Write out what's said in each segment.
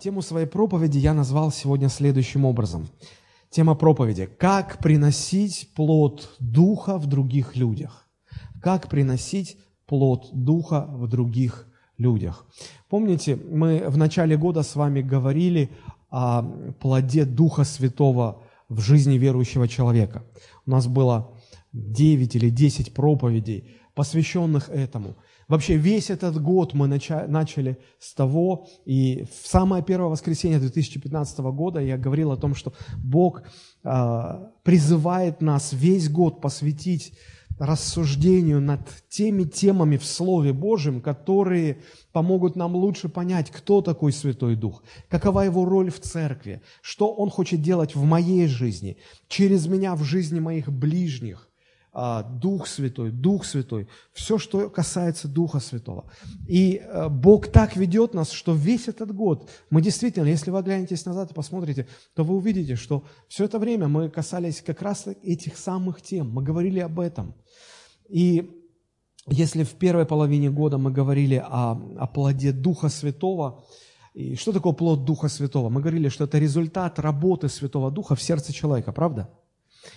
Тему своей проповеди я назвал сегодня следующим образом. Тема проповеди – «Как приносить плод Духа в других людях». Как приносить плод Духа в других людях. Помните, мы в начале года с вами говорили о плоде Духа Святого в жизни верующего человека. У нас было 9 или 10 проповедей, посвященных этому. Вообще весь этот год мы начали с того, и в самое первое воскресенье 2015 года я говорил о том, что Бог э, призывает нас весь год посвятить рассуждению над теми темами в Слове Божьем, которые помогут нам лучше понять, кто такой Святой Дух, какова его роль в церкви, что он хочет делать в моей жизни, через меня в жизни моих ближних. А, Дух Святой, Дух Святой, все, что касается Духа Святого. И э, Бог так ведет нас, что весь этот год, мы действительно, если вы оглянетесь назад и посмотрите, то вы увидите, что все это время мы касались как раз этих самых тем, мы говорили об этом. И если в первой половине года мы говорили о, о плоде Духа Святого, и что такое плод Духа Святого? Мы говорили, что это результат работы Святого Духа в сердце человека, правда?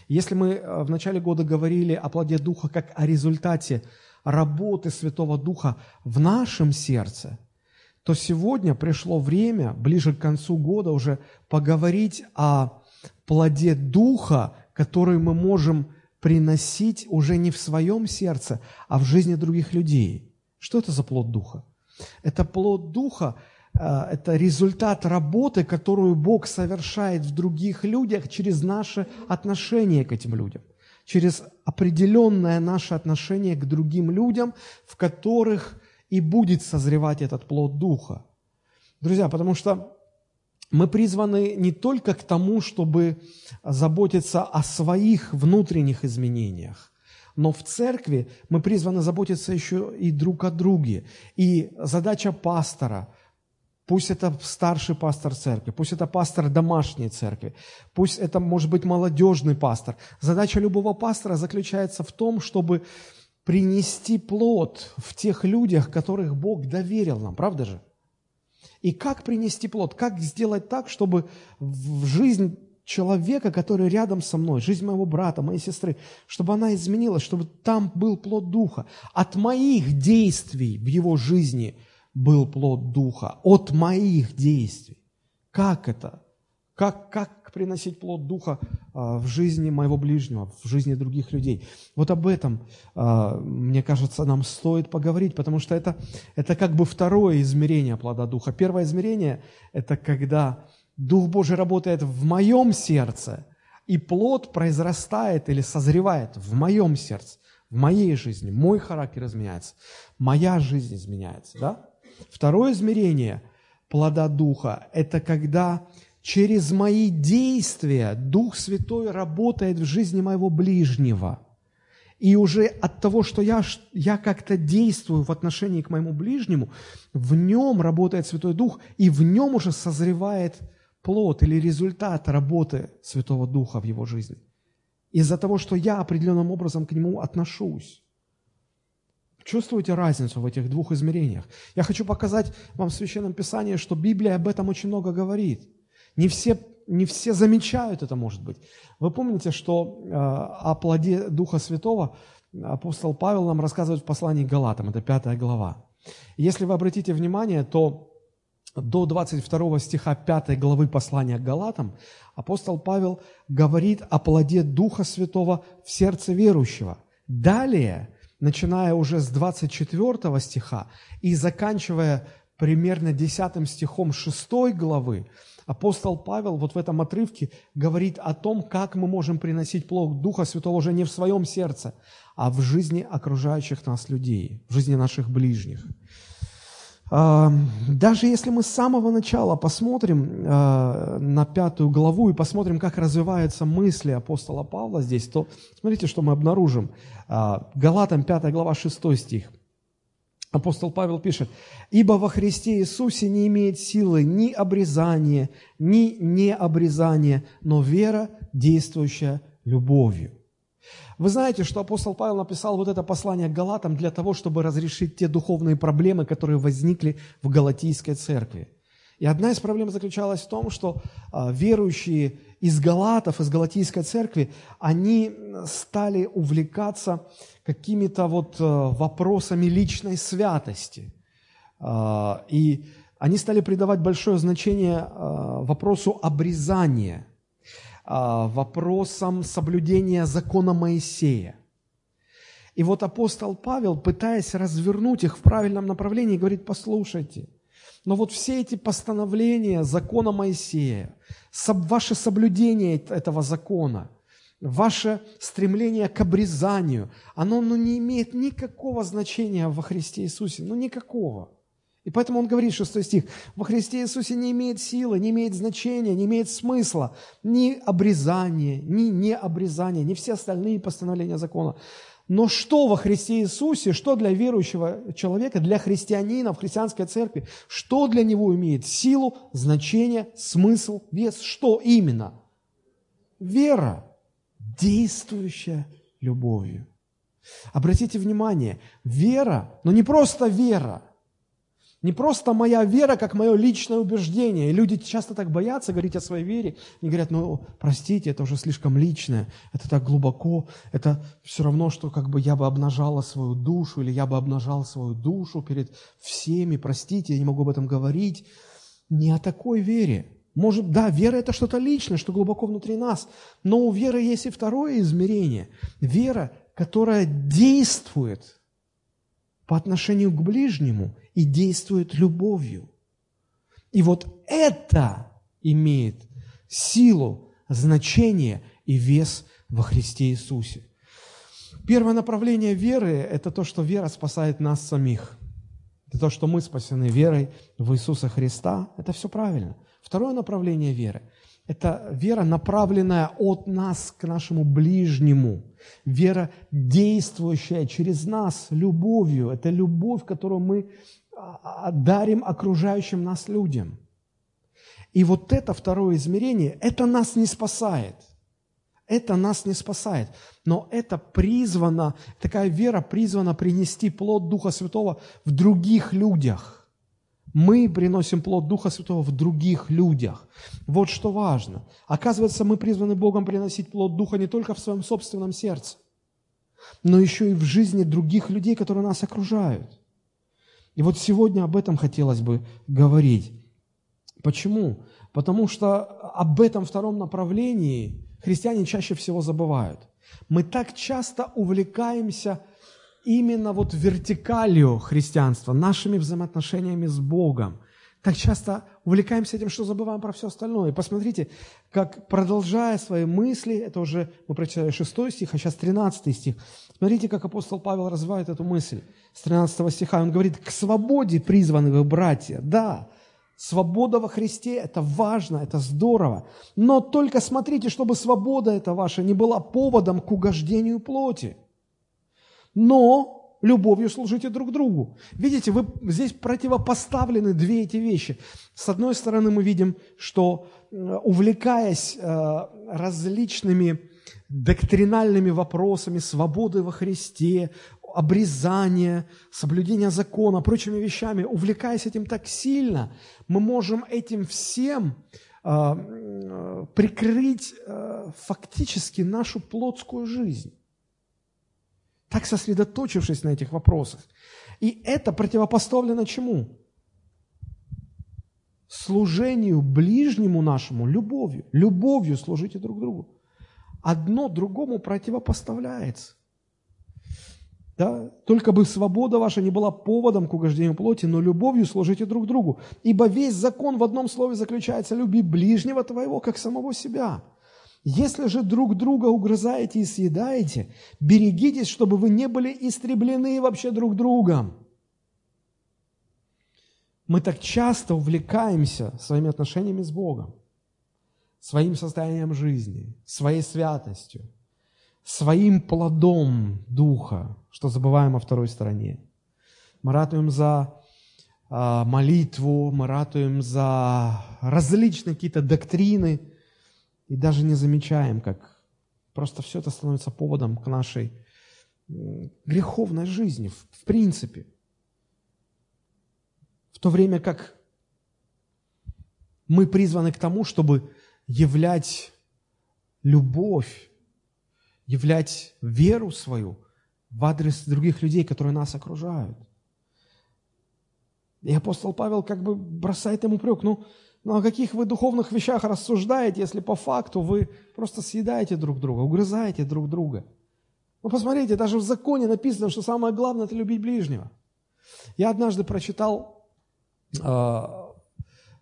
Если мы э, в начале года говорили о плоде Духа как о результате работы Святого Духа в нашем сердце, то сегодня пришло время, ближе к концу года уже, поговорить о плоде Духа, который мы можем приносить уже не в своем сердце, а в жизни других людей. Что это за плод Духа? Это плод Духа – это результат работы, которую Бог совершает в других людях через наше отношение к этим людям, через определенное наше отношение к другим людям, в которых и будет созревать этот плод Духа. Друзья, потому что мы призваны не только к тому, чтобы заботиться о своих внутренних изменениях, но в церкви мы призваны заботиться еще и друг о друге. И задача пастора – Пусть это старший пастор церкви, пусть это пастор домашней церкви, пусть это может быть молодежный пастор. Задача любого пастора заключается в том, чтобы принести плод в тех людях, которых Бог доверил нам, правда же? И как принести плод? Как сделать так, чтобы в жизнь человека, который рядом со мной, жизнь моего брата, моей сестры, чтобы она изменилась, чтобы там был плод Духа. От моих действий в его жизни – был плод Духа от моих действий. Как это? Как, как приносить плод Духа а, в жизни моего ближнего, в жизни других людей? Вот об этом, а, мне кажется, нам стоит поговорить, потому что это, это как бы второе измерение плода Духа. Первое измерение – это когда Дух Божий работает в моем сердце, и плод произрастает или созревает в моем сердце, в моей жизни. Мой характер изменяется, моя жизнь изменяется, да? Второе измерение плода Духа – это когда через мои действия Дух Святой работает в жизни моего ближнего. И уже от того, что я, я как-то действую в отношении к моему ближнему, в нем работает Святой Дух, и в нем уже созревает плод или результат работы Святого Духа в его жизни. Из-за того, что я определенным образом к нему отношусь. Чувствуете разницу в этих двух измерениях? Я хочу показать вам в Священном Писании, что Библия об этом очень много говорит. Не все, не все замечают это, может быть. Вы помните, что э, о плоде Духа Святого апостол Павел нам рассказывает в послании к Галатам, это пятая глава. Если вы обратите внимание, то до 22 стиха 5 главы послания к Галатам апостол Павел говорит о плоде Духа Святого в сердце верующего. Далее – начиная уже с 24 стиха и заканчивая примерно 10 стихом 6 главы, апостол Павел вот в этом отрывке говорит о том, как мы можем приносить плод Духа Святого уже не в своем сердце, а в жизни окружающих нас людей, в жизни наших ближних. Даже если мы с самого начала посмотрим а, на пятую главу и посмотрим, как развиваются мысли апостола Павла здесь, то смотрите, что мы обнаружим. А, Галатам 5 глава 6 стих. Апостол Павел пишет, «Ибо во Христе Иисусе не имеет силы ни обрезания, ни необрезания, но вера, действующая любовью». Вы знаете, что апостол Павел написал вот это послание Галатам для того, чтобы разрешить те духовные проблемы, которые возникли в Галатийской церкви. И одна из проблем заключалась в том, что а, верующие из Галатов, из Галатийской церкви, они стали увлекаться какими-то вот а, вопросами личной святости. А, и они стали придавать большое значение вопросу обрезания, вопросам соблюдения закона Моисея. И вот апостол Павел, пытаясь развернуть их в правильном направлении, говорит, послушайте, но вот все эти постановления закона Моисея, ваше соблюдение этого закона, ваше стремление к обрезанию, оно ну, не имеет никакого значения во Христе Иисусе, ну никакого. И поэтому он говорит, 6 стих, во Христе Иисусе не имеет силы, не имеет значения, не имеет смысла ни обрезание, ни необрезание, ни все остальные постановления закона. Но что во Христе Иисусе, что для верующего человека, для христианина в христианской церкви, что для него имеет силу, значение, смысл, вес, что именно? Вера, действующая любовью. Обратите внимание, вера, но не просто вера, не просто моя вера, как мое личное убеждение. И люди часто так боятся говорить о своей вере. Они говорят, ну, простите, это уже слишком личное, это так глубоко, это все равно, что как бы я бы обнажала свою душу, или я бы обнажал свою душу перед всеми, простите, я не могу об этом говорить. Не о такой вере. Может, да, вера – это что-то личное, что глубоко внутри нас, но у веры есть и второе измерение. Вера, которая действует по отношению к ближнему – и действует любовью. И вот это имеет силу, значение и вес во Христе Иисусе. Первое направление веры – это то, что вера спасает нас самих. Это то, что мы спасены верой в Иисуса Христа. Это все правильно. Второе направление веры – это вера, направленная от нас к нашему ближнему. Вера, действующая через нас любовью. Это любовь, которую мы дарим окружающим нас людям. И вот это второе измерение, это нас не спасает. Это нас не спасает. Но это призвано, такая вера призвана принести плод Духа Святого в других людях. Мы приносим плод Духа Святого в других людях. Вот что важно. Оказывается, мы призваны Богом приносить плод Духа не только в своем собственном сердце, но еще и в жизни других людей, которые нас окружают. И вот сегодня об этом хотелось бы говорить. Почему? Потому что об этом втором направлении христиане чаще всего забывают. Мы так часто увлекаемся именно вот вертикалью христианства, нашими взаимоотношениями с Богом. Так часто увлекаемся этим, что забываем про все остальное. И посмотрите, как продолжая свои мысли, это уже мы прочитали 6 стих, а сейчас 13 стих. Смотрите, как апостол Павел развивает эту мысль с 13 стиха. Он говорит, к свободе призваны вы, братья. Да, свобода во Христе – это важно, это здорово. Но только смотрите, чтобы свобода эта ваша не была поводом к угождению плоти. Но любовью служите друг другу. Видите, вы здесь противопоставлены две эти вещи. С одной стороны, мы видим, что э, увлекаясь э, различными доктринальными вопросами свободы во Христе, обрезания, соблюдения закона, прочими вещами, увлекаясь этим так сильно, мы можем этим всем э, прикрыть фактически нашу плотскую жизнь так сосредоточившись на этих вопросах. И это противопоставлено чему? Служению ближнему нашему любовью. Любовью служите друг другу. Одно другому противопоставляется. Да? Только бы свобода ваша не была поводом к угождению плоти, но любовью служите друг другу. Ибо весь закон в одном слове заключается «люби ближнего твоего, как самого себя». Если же друг друга угрызаете и съедаете, берегитесь, чтобы вы не были истреблены вообще друг другом. Мы так часто увлекаемся своими отношениями с Богом, своим состоянием жизни, своей святостью, своим плодом Духа, что забываем о второй стороне. Мы ратуем за а, молитву, мы ратуем за различные какие-то доктрины – и даже не замечаем, как просто все это становится поводом к нашей греховной жизни, в, принципе. В то время как Мы призваны к тому, чтобы являть любовь, являть веру свою в адрес других людей, которые нас окружают. И апостол Павел как бы бросает ему упрек, ну, ну о каких вы духовных вещах рассуждаете, если по факту вы просто съедаете друг друга, угрызаете друг друга. Ну, посмотрите, даже в законе написано, что самое главное – это любить ближнего. Я однажды прочитал э,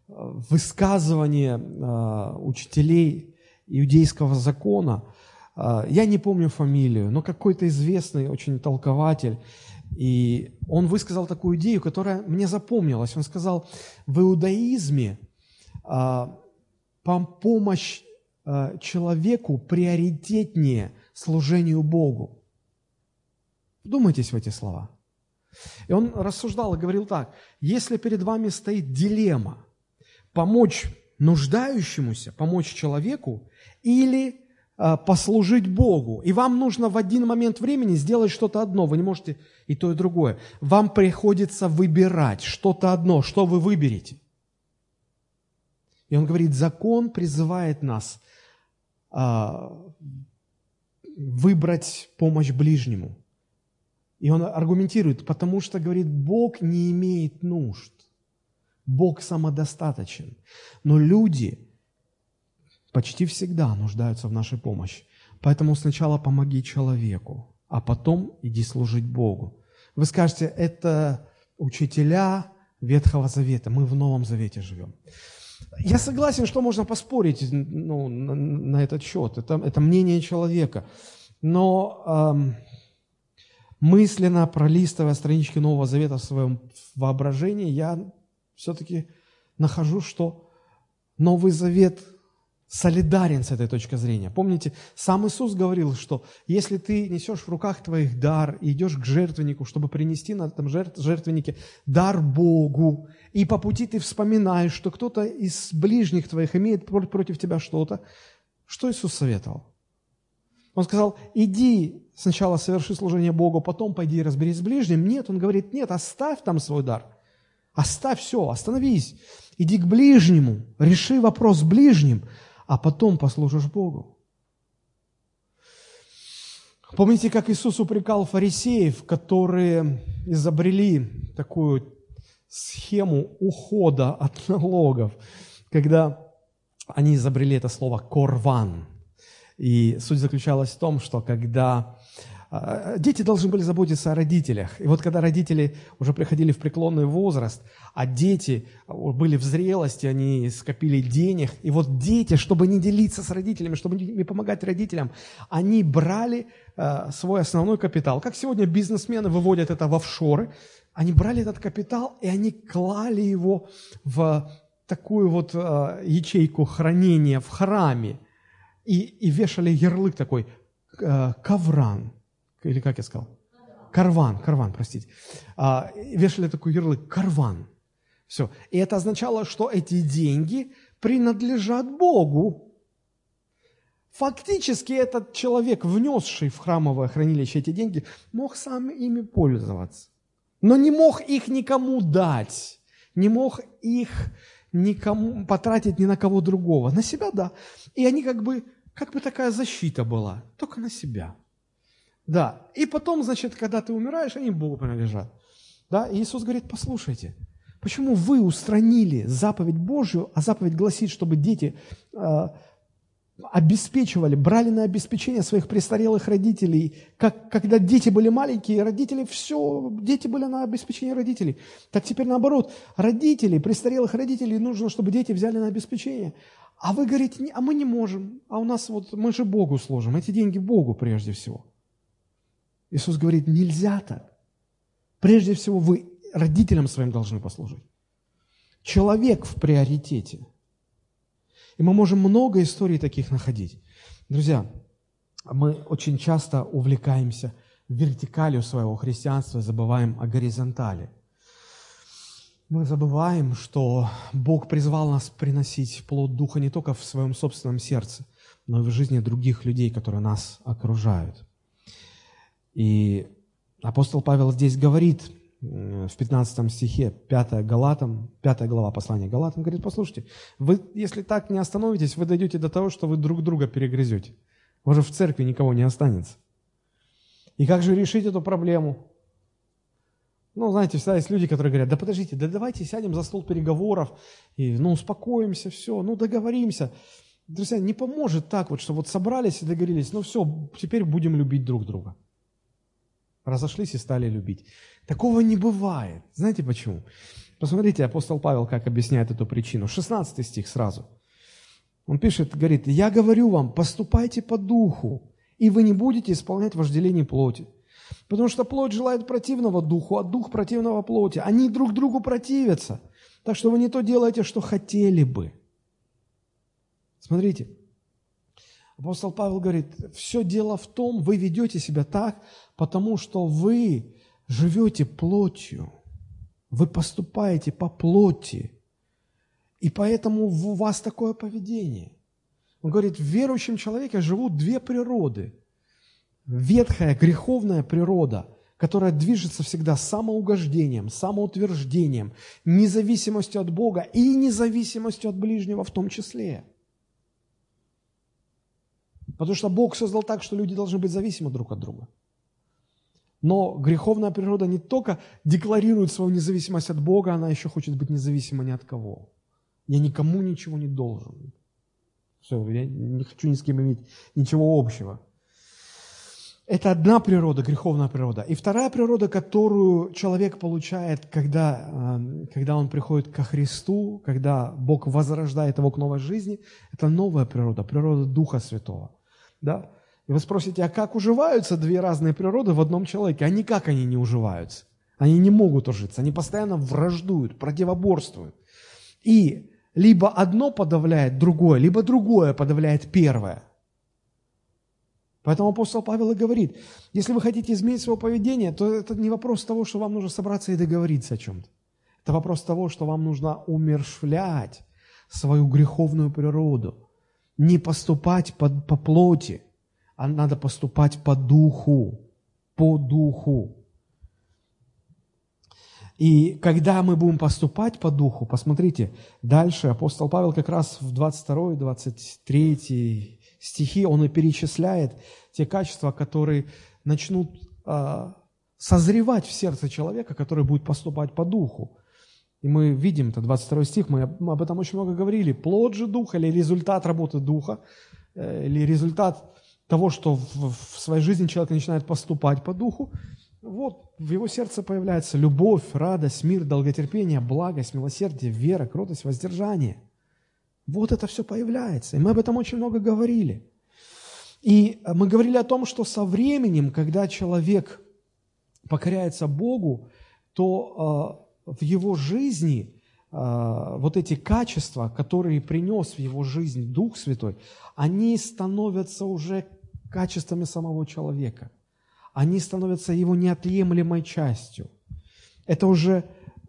высказывание э, учителей иудейского закона. Э, я не помню фамилию, но какой-то известный очень толкователь. И он высказал такую идею, которая мне запомнилась. Он сказал, в иудаизме помощь э, человеку приоритетнее служению Богу. Вдумайтесь в эти слова. И он рассуждал и говорил так, если перед вами стоит дилемма помочь нуждающемуся, помочь человеку или э, послужить Богу, и вам нужно в один момент времени сделать что-то одно, вы не можете и то, и другое, вам приходится выбирать что-то одно, что вы выберете. И он говорит, закон призывает нас э, выбрать помощь ближнему – и он аргументирует, потому что, говорит, Бог не имеет нужд. Бог самодостаточен. Но люди почти всегда нуждаются в нашей помощи. Поэтому сначала помоги человеку, а потом иди служить Богу. Вы скажете, это учителя Ветхого Завета, мы в Новом Завете живем. Я согласен, что можно поспорить ну, на, на этот счет, это, это мнение человека. Но эм, мысленно пролистывая странички Нового Завета в своем воображении, я все-таки нахожу, что Новый Завет солидарен с этой точки зрения. Помните, сам Иисус говорил, что если ты несешь в руках твоих дар и идешь к жертвеннику, чтобы принести на этом жертвеннике дар Богу, и по пути ты вспоминаешь, что кто-то из ближних твоих имеет против тебя что-то, что Иисус советовал? Он сказал, иди сначала соверши служение Богу, потом пойди и разберись с ближним. Нет, он говорит, нет, оставь там свой дар. Оставь все, остановись. Иди к ближнему, реши вопрос с ближним, а потом послужишь Богу. Помните, как Иисус упрекал фарисеев, которые изобрели такую схему ухода от налогов, когда они изобрели это слово «корван», и суть заключалась в том, что когда дети должны были заботиться о родителях. И вот когда родители уже приходили в преклонный возраст, а дети были в зрелости, они скопили денег, и вот дети, чтобы не делиться с родителями, чтобы не помогать родителям, они брали а, свой основной капитал. Как сегодня бизнесмены выводят это в офшоры, они брали этот капитал, и они клали его в такую вот а, ячейку хранения в храме и, и вешали ярлык такой, ковран, или как я сказал? Карван, карван, простите. А, вешали такой ярлык, карван. Все. И это означало, что эти деньги принадлежат Богу. Фактически этот человек, внесший в храмовое хранилище эти деньги, мог сам ими пользоваться. Но не мог их никому дать, не мог их никому потратить ни на кого другого. На себя, да. И они как бы как бы такая защита была, только на себя. Да, и потом, значит, когда ты умираешь, они Богу принадлежат. Да, и Иисус говорит, послушайте, почему вы устранили заповедь Божью, а заповедь гласит, чтобы дети э, обеспечивали, брали на обеспечение своих престарелых родителей, как когда дети были маленькие, родители все, дети были на обеспечение родителей. Так теперь наоборот, родители, престарелых родителей нужно, чтобы дети взяли на обеспечение. А вы говорите, а мы не можем, а у нас вот, мы же Богу служим, эти деньги Богу прежде всего. Иисус говорит, нельзя так. Прежде всего вы родителям своим должны послужить. Человек в приоритете. И мы можем много историй таких находить. Друзья, мы очень часто увлекаемся вертикалью своего христианства, забываем о горизонтали – мы забываем, что Бог призвал нас приносить плод Духа не только в своем собственном сердце, но и в жизни других людей, которые нас окружают. И апостол Павел здесь говорит в 15 стихе, 5 Галатам, 5 глава послания Галатам, говорит, послушайте, вы, если так не остановитесь, вы дойдете до того, что вы друг друга перегрызете. Уже в церкви никого не останется. И как же решить эту проблему? Ну, знаете, всегда есть люди, которые говорят, да подождите, да давайте сядем за стол переговоров, и, ну, успокоимся, все, ну, договоримся. Друзья, не поможет так вот, что вот собрались и договорились, ну все, теперь будем любить друг друга. Разошлись и стали любить. Такого не бывает. Знаете почему? Посмотрите, апостол Павел как объясняет эту причину. 16 стих сразу. Он пишет, говорит, «Я говорю вам, поступайте по духу, и вы не будете исполнять вожделение плоти. Потому что плоть желает противного духу, а дух противного плоти. Они друг другу противятся. Так что вы не то делаете, что хотели бы». Смотрите, апостол Павел говорит, все дело в том, вы ведете себя так, потому что вы живете плотью, вы поступаете по плоти, и поэтому у вас такое поведение. Он говорит, в верующем человеке живут две природы. Ветхая, греховная природа, которая движется всегда самоугождением, самоутверждением, независимостью от Бога и независимостью от ближнего в том числе – Потому что Бог создал так, что люди должны быть зависимы друг от друга. Но греховная природа не только декларирует свою независимость от Бога, она еще хочет быть независима ни от кого. Я никому ничего не должен. Все, я не хочу ни с кем иметь ничего общего. Это одна природа, греховная природа. И вторая природа, которую человек получает, когда, эм, когда он приходит ко Христу, когда Бог возрождает его к новой жизни, это новая природа, природа Духа Святого. Да? И вы спросите, а как уживаются две разные природы в одном человеке? А никак они не уживаются. Они не могут ужиться, они постоянно враждуют, противоборствуют. И либо одно подавляет другое, либо другое подавляет первое. Поэтому апостол Павел и говорит, если вы хотите изменить свое поведение, то это не вопрос того, что вам нужно собраться и договориться о чем-то. Это вопрос того, что вам нужно умершвлять свою греховную природу – не поступать по, по плоти, а надо поступать по духу, по духу. И когда мы будем поступать по духу, посмотрите, дальше апостол Павел как раз в 22 23 стихи, он и перечисляет те качества, которые начнут э, созревать в сердце человека, который будет поступать по духу. И мы видим, это 22 стих, мы об этом очень много говорили. Плод же Духа или результат работы Духа, э, или результат того, что в, своей жизни человек начинает поступать по Духу, вот в его сердце появляется любовь, радость, мир, долготерпение, благость, милосердие, вера, кротость, воздержание. Вот это все появляется. И мы об этом очень много говорили. И мы говорили о том, что со временем, когда человек покоряется Богу, то а, в его жизни а, вот эти качества, которые принес в его жизнь Дух Святой, они становятся уже качествами самого человека. Они становятся его неотъемлемой частью. Это уже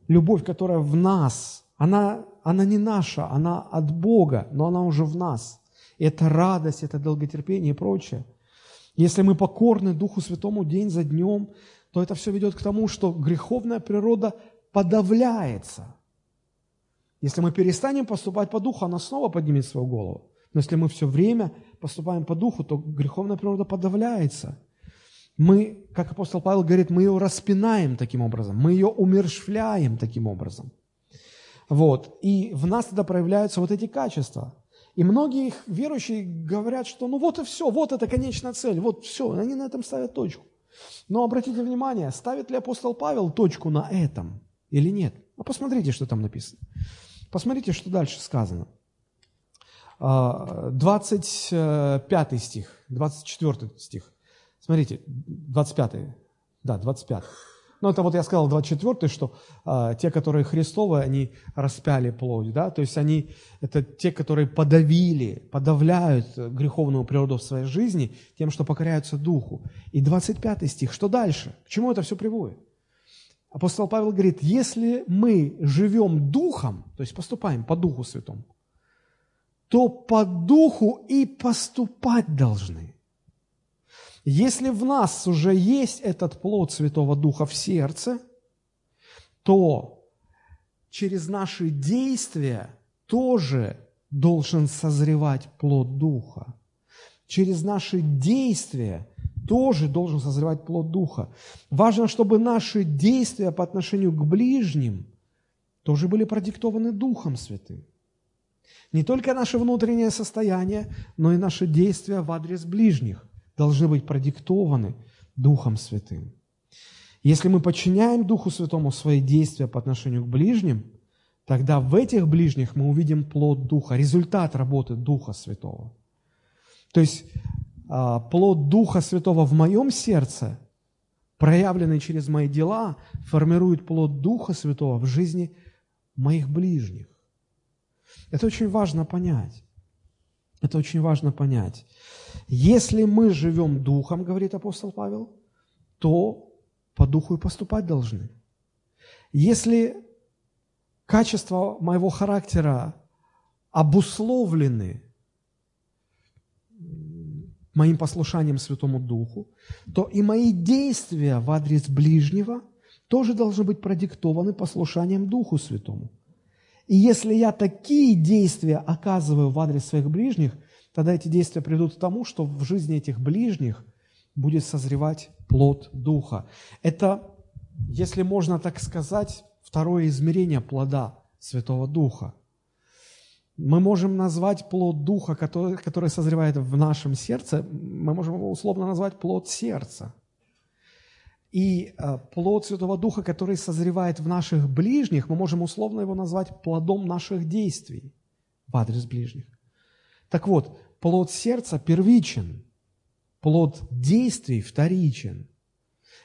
любовь, которая в нас. Она, она не наша, она от Бога, но она уже в нас. Это радость, это долготерпение и прочее. Если мы покорны Духу Святому день за днем, то это все ведет к тому, что греховная природа подавляется. Если мы перестанем поступать по духу, она снова поднимет свою голову. Но если мы все время поступаем по духу, то греховная природа подавляется. Мы, как апостол Павел говорит, мы ее распинаем таким образом, мы ее умершвляем таким образом. Вот. И в нас тогда проявляются вот эти качества. И многие верующие говорят, что ну вот и все, вот это конечная цель, вот все, они на этом ставят точку. Но обратите внимание, ставит ли апостол Павел точку на этом? Или нет? А посмотрите, что там написано. Посмотрите, что дальше сказано. 25 а, стих, 24 стих. Смотрите, 25, да, 25. Ну, это вот я сказал 24, что а, те, которые Христовы, они распяли плоть, да, то есть они, это те, которые подавили, подавляют греховную природу в своей жизни тем, что покоряются Духу. И 25 стих, что дальше? К чему это все приводит? Апостол Павел говорит, если мы живем духом, то есть поступаем по духу святому, то по духу и поступать должны. Если в нас уже есть этот плод Святого Духа в сердце, то через наши действия тоже должен созревать плод Духа. Через наши действия тоже должен созревать плод Духа. Важно, чтобы наши действия по отношению к ближним тоже были продиктованы Духом Святым. Не только наше внутреннее состояние, но и наши действия в адрес ближних должны быть продиктованы Духом Святым. Если мы подчиняем Духу Святому свои действия по отношению к ближним, тогда в этих ближних мы увидим плод Духа, результат работы Духа Святого. То есть плод Духа Святого в моем сердце, проявленный через мои дела, формирует плод Духа Святого в жизни моих ближних. Это очень важно понять. Это очень важно понять. Если мы живем Духом, говорит апостол Павел, то по Духу и поступать должны. Если качества моего характера обусловлены моим послушанием Святому Духу, то и мои действия в адрес ближнего тоже должны быть продиктованы послушанием Духу Святому. И если я такие действия оказываю в адрес своих ближних, тогда эти действия приведут к тому, что в жизни этих ближних будет созревать плод Духа. Это, если можно так сказать, второе измерение плода Святого Духа. Мы можем назвать плод Духа, который, который созревает в нашем сердце, мы можем его условно назвать плод сердца – и э, плод Святого Духа, который созревает в наших ближних, мы можем условно его назвать плодом наших действий в адрес ближних. Так вот, плод сердца первичен, плод действий вторичен.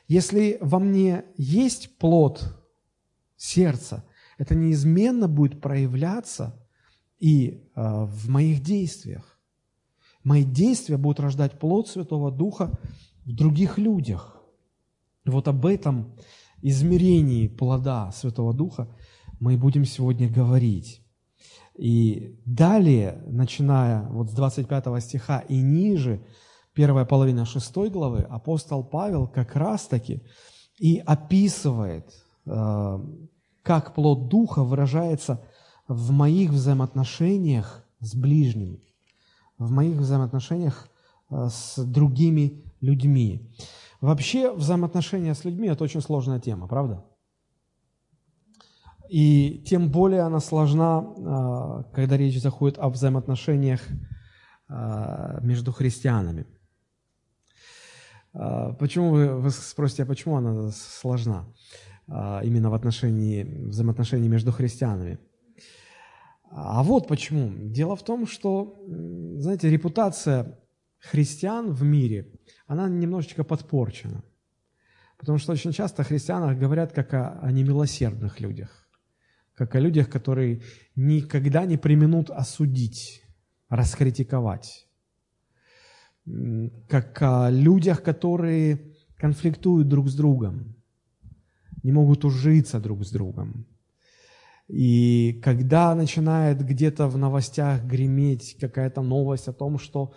Если во мне есть плод сердца, это неизменно будет проявляться и э, в моих действиях. Мои действия будут рождать плод Святого Духа в других людях – вот об этом измерении плода Святого Духа мы будем сегодня говорить. И далее, начиная вот с 25 стиха и ниже, первая половина шестой главы, апостол Павел как раз-таки и описывает, э, как плод Духа выражается в моих взаимоотношениях с ближними, в моих взаимоотношениях э, с другими людьми. Вообще взаимоотношения с людьми – это очень сложная тема, правда? И тем более она сложна, а, когда речь заходит о взаимоотношениях а, между христианами. Почему вы, вы спросите, а почему она сложна именно в отношении взаимоотношений между христианами? А вот почему. Дело в том, что, знаете, репутация христиан в мире – она немножечко подпорчена. Потому что очень часто о христианах говорят как о, о немилосердных людях, как о людях, которые никогда не применут осудить, раскритиковать, как о людях, которые конфликтуют друг с другом, не могут ужиться друг с другом. И когда начинает где-то в новостях греметь какая-то новость о том, что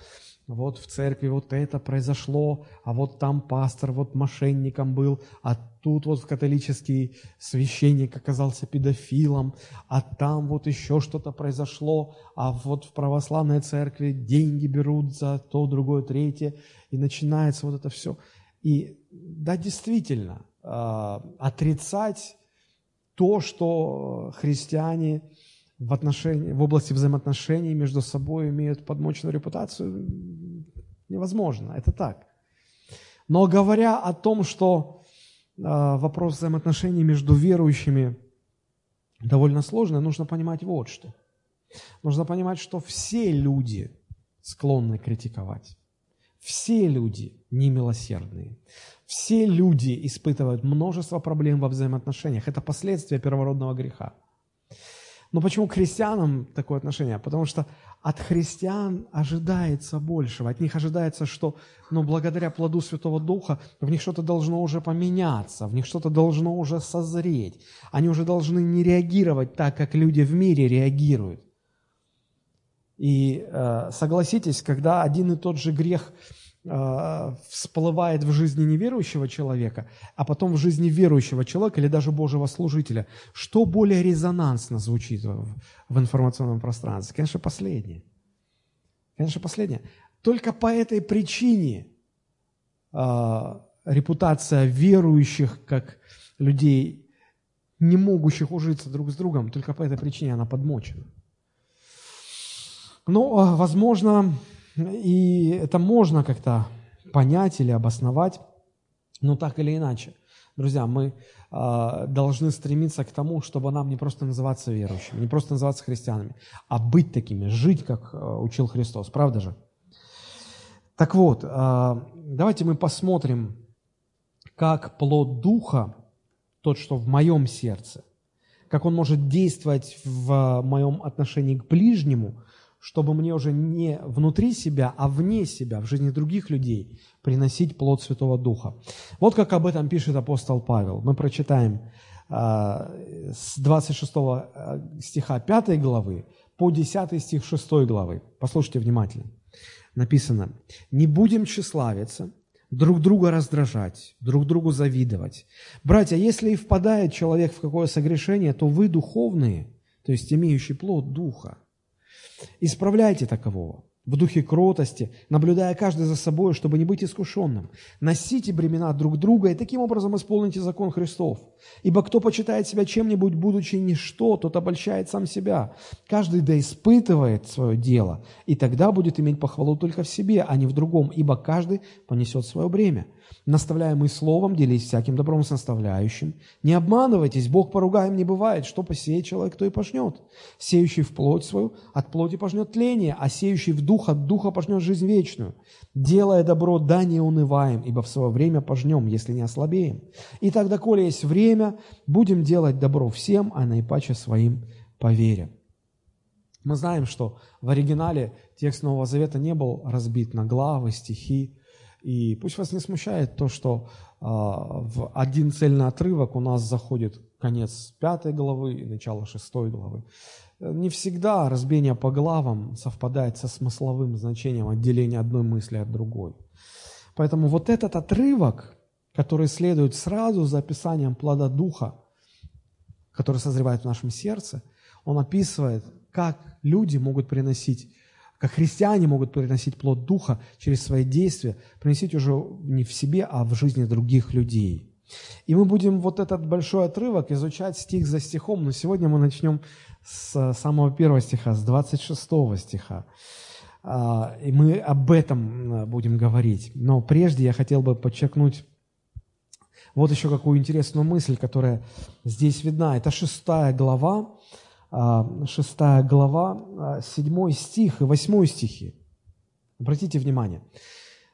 вот в церкви вот это произошло, а вот там пастор вот мошенником был, а тут вот католический священник оказался педофилом, а там вот еще что-то произошло, а вот в православной церкви деньги берут за то, другое, третье, и начинается вот это все. И да, действительно, э, отрицать то, что христиане в, отношении, в области взаимоотношений между собой имеют подмоченную репутацию, невозможно. Это так. Но говоря о том, что э, вопрос взаимоотношений между верующими довольно сложный, нужно понимать вот что. Нужно понимать, что все люди склонны критиковать. Все люди немилосердные. Все люди испытывают множество проблем во взаимоотношениях. Это последствия первородного греха. Но почему к христианам такое отношение? Потому что от христиан ожидается большего. От них ожидается, что ну, благодаря плоду Святого Духа в них что-то должно уже поменяться, в них что-то должно уже созреть. Они уже должны не реагировать так, как люди в мире реагируют. И э, согласитесь, когда один и тот же грех всплывает в жизни неверующего человека, а потом в жизни верующего человека или даже Божьего служителя, что более резонансно звучит в, информационном пространстве? Конечно, последнее. Конечно, последнее. Только по этой причине э, репутация верующих как людей, не могущих ужиться друг с другом, только по этой причине она подмочена. Ну, а, возможно, и это можно как-то понять или обосновать, но так или иначе. Друзья, мы э, должны стремиться к тому, чтобы нам не просто называться верующими, не просто называться христианами, а быть такими, жить, как э, учил Христос. Правда же? Так вот, э, давайте мы посмотрим, как плод Духа, тот, что в моем сердце, как он может действовать в моем отношении к ближнему – чтобы мне уже не внутри себя, а вне себя, в жизни других людей приносить плод Святого Духа. Вот как об этом пишет апостол Павел. Мы прочитаем э, с 26 а, стиха 5 главы по 10 стих 6 главы. Послушайте внимательно. Написано, «Не будем тщеславиться, друг друга раздражать, друг другу завидовать. Братья, если и впадает человек в какое согрешение, то вы духовные, то есть имеющий плод Духа, Исправляйте такового в духе кротости, наблюдая каждый за собой, чтобы не быть искушенным. Носите бремена друг друга и таким образом исполните закон Христов. Ибо кто почитает себя чем-нибудь, будучи ничто, тот обольщает сам себя. Каждый да испытывает свое дело, и тогда будет иметь похвалу только в себе, а не в другом, ибо каждый понесет свое бремя. Наставляемый словом, делись всяким добром с наставляющим. Не обманывайтесь, Бог поругаем не бывает. Что посеет человек, то и пожнет. Сеющий в плоть свою, от плоти пожнет тление, а сеющий в дух, от духа пожнет жизнь вечную. Делая добро, да не унываем, ибо в свое время пожнем, если не ослабеем. И тогда, коли есть время, будем делать добро всем, а наипаче своим по вере. Мы знаем, что в оригинале текст Нового Завета не был разбит на главы, стихи, и пусть вас не смущает то, что э, в один цельный отрывок у нас заходит конец пятой главы и начало шестой главы. Не всегда разбение по главам совпадает со смысловым значением отделения одной мысли от другой. Поэтому вот этот отрывок, который следует сразу за описанием плода Духа, который созревает в нашем сердце, он описывает, как люди могут приносить как христиане могут приносить плод Духа через свои действия, приносить уже не в себе, а в жизни других людей. И мы будем вот этот большой отрывок изучать стих за стихом, но сегодня мы начнем с самого первого стиха, с 26 стиха. А, и мы об этом будем говорить. Но прежде я хотел бы подчеркнуть вот еще какую интересную мысль, которая здесь видна. Это шестая глава, 6 а, глава, 7 а, стих и 8 стихи. Обратите внимание.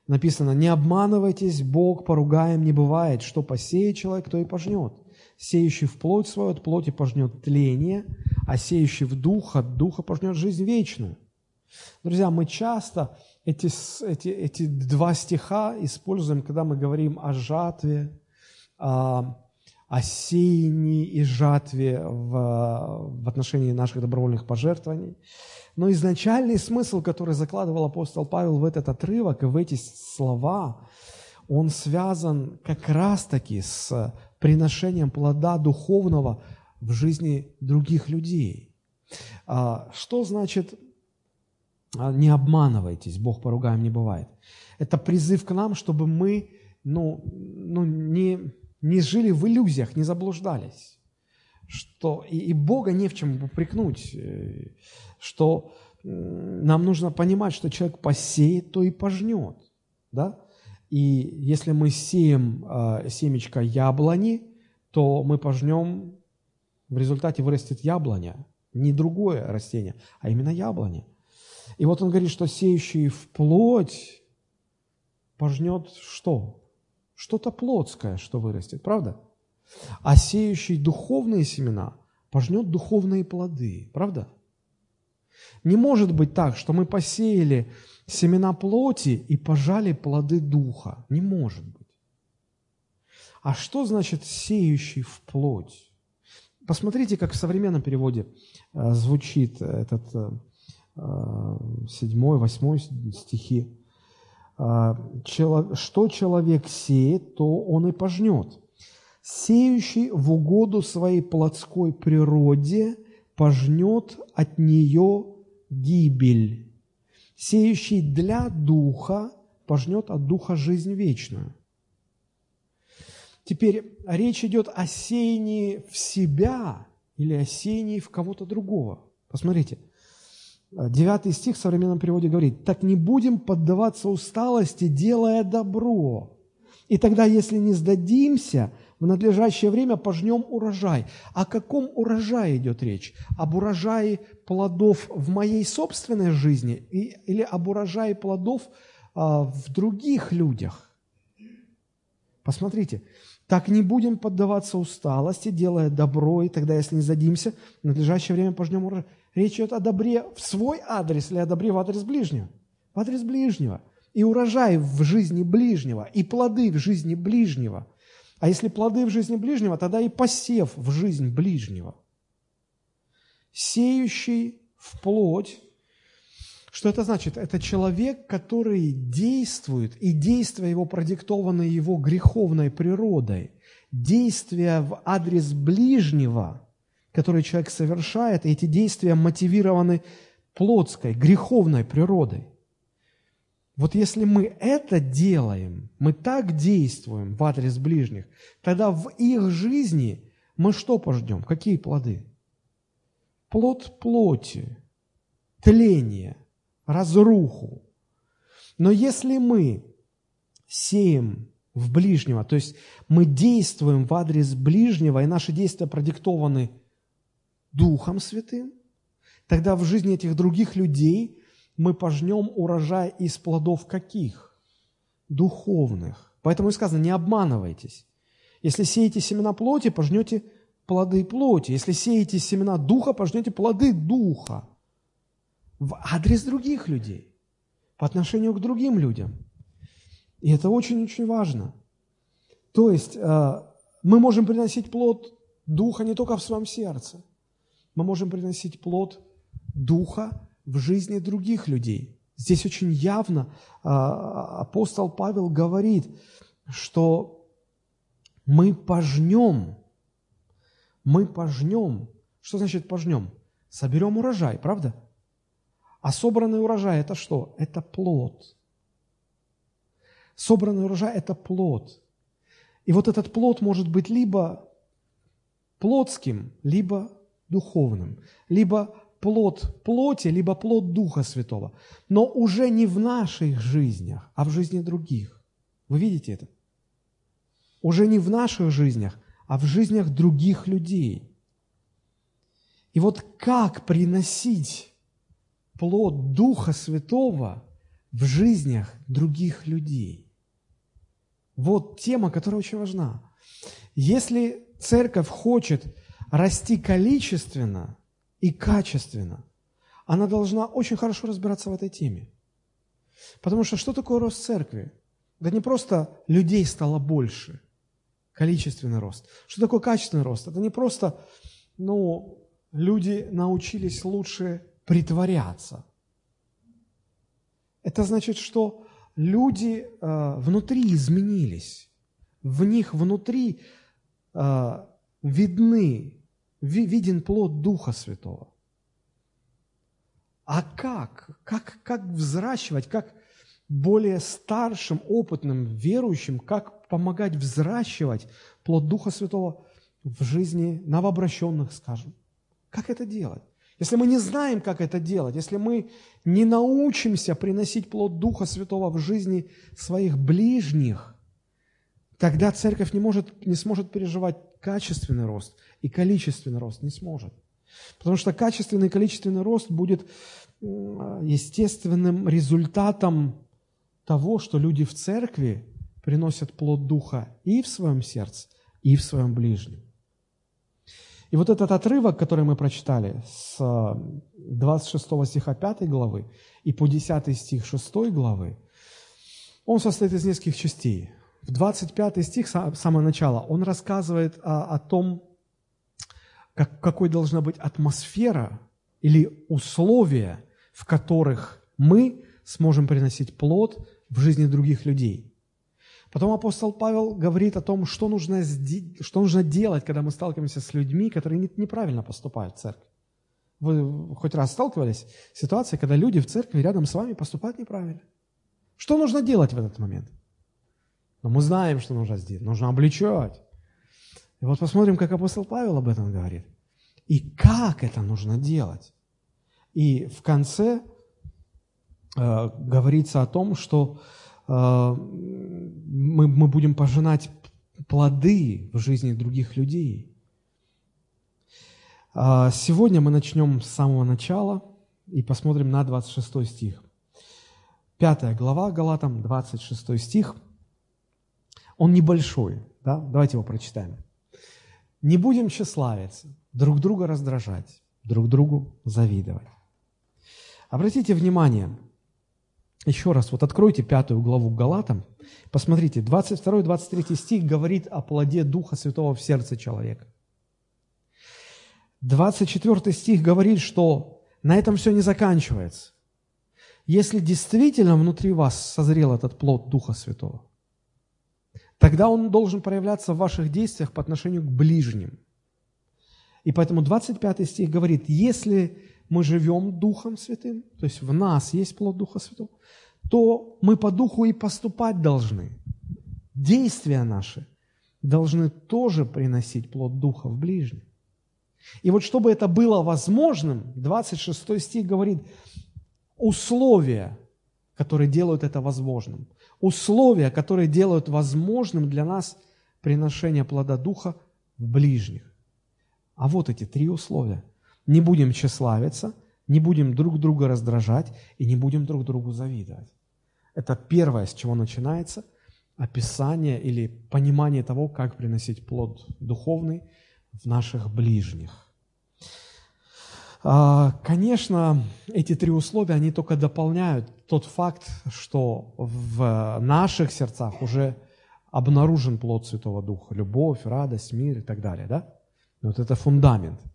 Написано, «Не обманывайтесь, Бог поругаем не бывает, что посеет человек, то и пожнет. Сеющий в плоть свою от плоти пожнет тление, а сеющий в дух от духа пожнет жизнь вечную». Друзья, мы часто эти, эти, эти два стиха используем, когда мы говорим о жатве, о о и жатве в, в отношении наших добровольных пожертвований. Но изначальный смысл, который закладывал апостол Павел в этот отрывок и в эти слова, он связан как раз-таки с приношением плода духовного в жизни других людей. А, что значит а, «не обманывайтесь, Бог поругаем не бывает»? Это призыв к нам, чтобы мы ну, ну, не, не жили в иллюзиях, не заблуждались, что и, и Бога не в чем упрекнуть, э, что нам нужно понимать, что человек посеет, то и пожнет, да? И если мы сеем э, семечко яблони, то мы пожнем, в результате вырастет яблоня, не другое растение, а именно яблоня. И вот он говорит, что сеющий в плоть пожнет что? Что-то плотское, что вырастет, правда? А сеющий духовные семена пожнет духовные плоды, правда? Не может быть так, что мы посеяли семена плоти и пожали плоды духа. Не может быть. А что значит сеющий в плоть? Посмотрите, как в современном переводе э, звучит этот э, э, седьмой, восьмой стихи. А, что человек сеет, то он и пожнет. Сеющий в угоду своей плотской природе пожнет от нее гибель. Сеющий для духа пожнет от духа жизнь вечную. Теперь речь идет о сеянии в себя или о сеянии в кого-то другого. Посмотрите, девятый стих в современном переводе говорит, «Так не будем поддаваться усталости, делая добро, и тогда, если не сдадимся, в надлежащее время пожнем урожай». О каком урожае идет речь? Об урожае плодов в моей собственной жизни или об урожае плодов а, в других людях? Посмотрите, так не будем поддаваться усталости, делая добро, и тогда, если не задимся, в надлежащее время пожнем урожай. Речь идет о добре в свой адрес или о добре в адрес ближнего? В адрес ближнего. И урожай в жизни ближнего, и плоды в жизни ближнего. А если плоды в жизни ближнего, тогда и посев в жизнь ближнего. Сеющий в плоть что это значит? Это человек, который действует, и действия его продиктованы его греховной природой. Действия в адрес ближнего, которые человек совершает, и эти действия мотивированы плотской, греховной природой. Вот если мы это делаем, мы так действуем в адрес ближних, тогда в их жизни мы что пождем? Какие плоды? Плод плоти, тление, разруху. Но если мы сеем в ближнего, то есть мы действуем в адрес ближнего, и наши действия продиктованы Духом Святым, тогда в жизни этих других людей мы пожнем урожай из плодов каких? Духовных. Поэтому и сказано, не обманывайтесь. Если сеете семена плоти, пожнете плоды плоти. Если сеете семена духа, пожнете плоды духа в адрес других людей, по отношению к другим людям. И это очень-очень важно. То есть э, мы можем приносить плод Духа не только в своем сердце, мы можем приносить плод Духа в жизни других людей. Здесь очень явно э, апостол Павел говорит, что мы пожнем, мы пожнем. Что значит пожнем? Соберем урожай, правда? А собранный урожай – это что? Это плод. Собранный урожай – это плод. И вот этот плод может быть либо плотским, либо духовным, либо плод плоти, либо плод Духа Святого, но уже не в наших жизнях, а в жизни других. Вы видите это? Уже не в наших жизнях, а в жизнях других людей. И вот как приносить плод Духа Святого в жизнях других людей. Вот тема, которая очень важна. Если церковь хочет расти количественно и качественно, она должна очень хорошо разбираться в этой теме. Потому что что такое рост церкви? Да не просто людей стало больше, количественный рост. Что такое качественный рост? Это не просто, ну, люди научились лучше притворяться. Это значит, что люди э, внутри изменились, в них внутри э, видны, ви, виден плод Духа Святого. А как? Как, как взращивать, как более старшим, опытным, верующим, как помогать взращивать плод Духа Святого в жизни новообращенных, скажем? Как это делать? Если мы не знаем, как это делать, если мы не научимся приносить плод Духа Святого в жизни своих ближних, тогда церковь не, может, не сможет переживать качественный рост и количественный рост, не сможет. Потому что качественный и количественный рост будет естественным результатом того, что люди в церкви приносят плод Духа и в своем сердце, и в своем ближнем. И вот этот отрывок, который мы прочитали с 26 стиха 5 главы и по 10 стих 6 главы, он состоит из нескольких частей. В 25 стих, с самого начала, он рассказывает о, о том, как, какой должна быть атмосфера или условия, в которых мы сможем приносить плод в жизни других людей. Потом апостол Павел говорит о том, что нужно, что нужно делать, когда мы сталкиваемся с людьми, которые неправильно поступают в церкви. Вы хоть раз сталкивались с ситуацией, когда люди в церкви рядом с вами поступают неправильно? Что нужно делать в этот момент? Но мы знаем, что нужно сделать. Нужно обличать. И вот посмотрим, как апостол Павел об этом говорит. И как это нужно делать. И в конце э, говорится о том, что э, мы, мы будем пожинать плоды в жизни других людей. А сегодня мы начнем с самого начала и посмотрим на 26 стих. Пятая глава Галатам, 26 стих. Он небольшой, да? давайте его прочитаем. «Не будем тщеславиться, друг друга раздражать, друг другу завидовать». Обратите внимание, еще раз, вот откройте пятую главу Галатам, посмотрите, 22-23 стих говорит о плоде Духа Святого в сердце человека. 24 стих говорит, что на этом все не заканчивается. Если действительно внутри вас созрел этот плод Духа Святого, тогда он должен проявляться в ваших действиях по отношению к ближним. И поэтому 25 стих говорит, если мы живем Духом Святым, то есть в нас есть плод Духа Святого, то мы по Духу и поступать должны. Действия наши должны тоже приносить плод Духа в ближнем. И вот чтобы это было возможным, 26 стих говорит, условия, которые делают это возможным. Условия, которые делают возможным для нас приношение плода Духа в ближних. А вот эти три условия не будем тщеславиться, не будем друг друга раздражать и не будем друг другу завидовать. Это первое, с чего начинается описание или понимание того, как приносить плод духовный в наших ближних. А, конечно, эти три условия, они только дополняют тот факт, что в наших сердцах уже обнаружен плод Святого Духа, любовь, радость, мир и так далее, да? Вот это фундамент –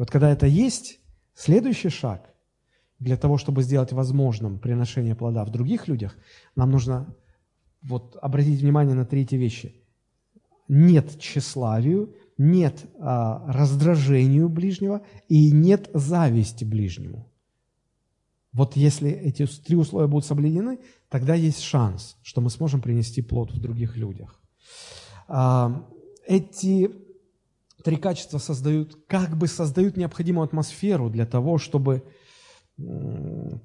вот когда это есть, следующий шаг для того, чтобы сделать возможным приношение плода в других людях, нам нужно вот обратить внимание на третьи вещи. Нет тщеславию, нет а, раздражению ближнего и нет зависти ближнему. Вот если эти три условия будут соблюдены, тогда есть шанс, что мы сможем принести плод в других людях. А, эти Три качества создают, как бы создают необходимую атмосферу для того, чтобы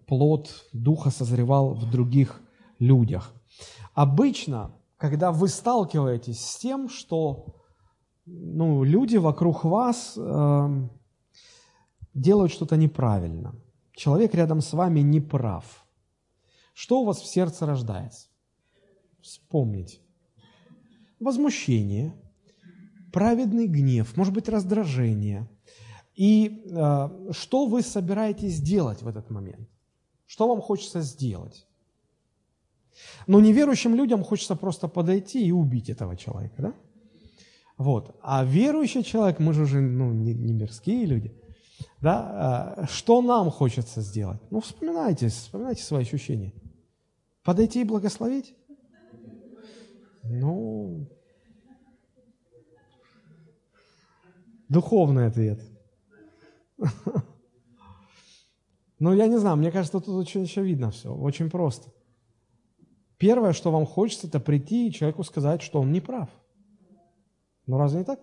плод Духа созревал в других людях. Обычно, когда вы сталкиваетесь с тем, что ну, люди вокруг вас э, делают что-то неправильно, человек рядом с вами не прав, что у вас в сердце рождается? Вспомните. Возмущение – праведный гнев, может быть, раздражение. И э, что вы собираетесь делать в этот момент? Что вам хочется сделать? Но неверующим людям хочется просто подойти и убить этого человека, да? Вот. А верующий человек, мы же уже ну, не, не мирские люди, да? А, что нам хочется сделать? Ну, вспоминайте, вспоминайте свои ощущения. Подойти и благословить? Ну, Духовный ответ. Ну, я не знаю, мне кажется, тут очень очевидно все, очень просто. Первое, что вам хочется, это прийти и человеку сказать, что он не прав. Ну, разве не так?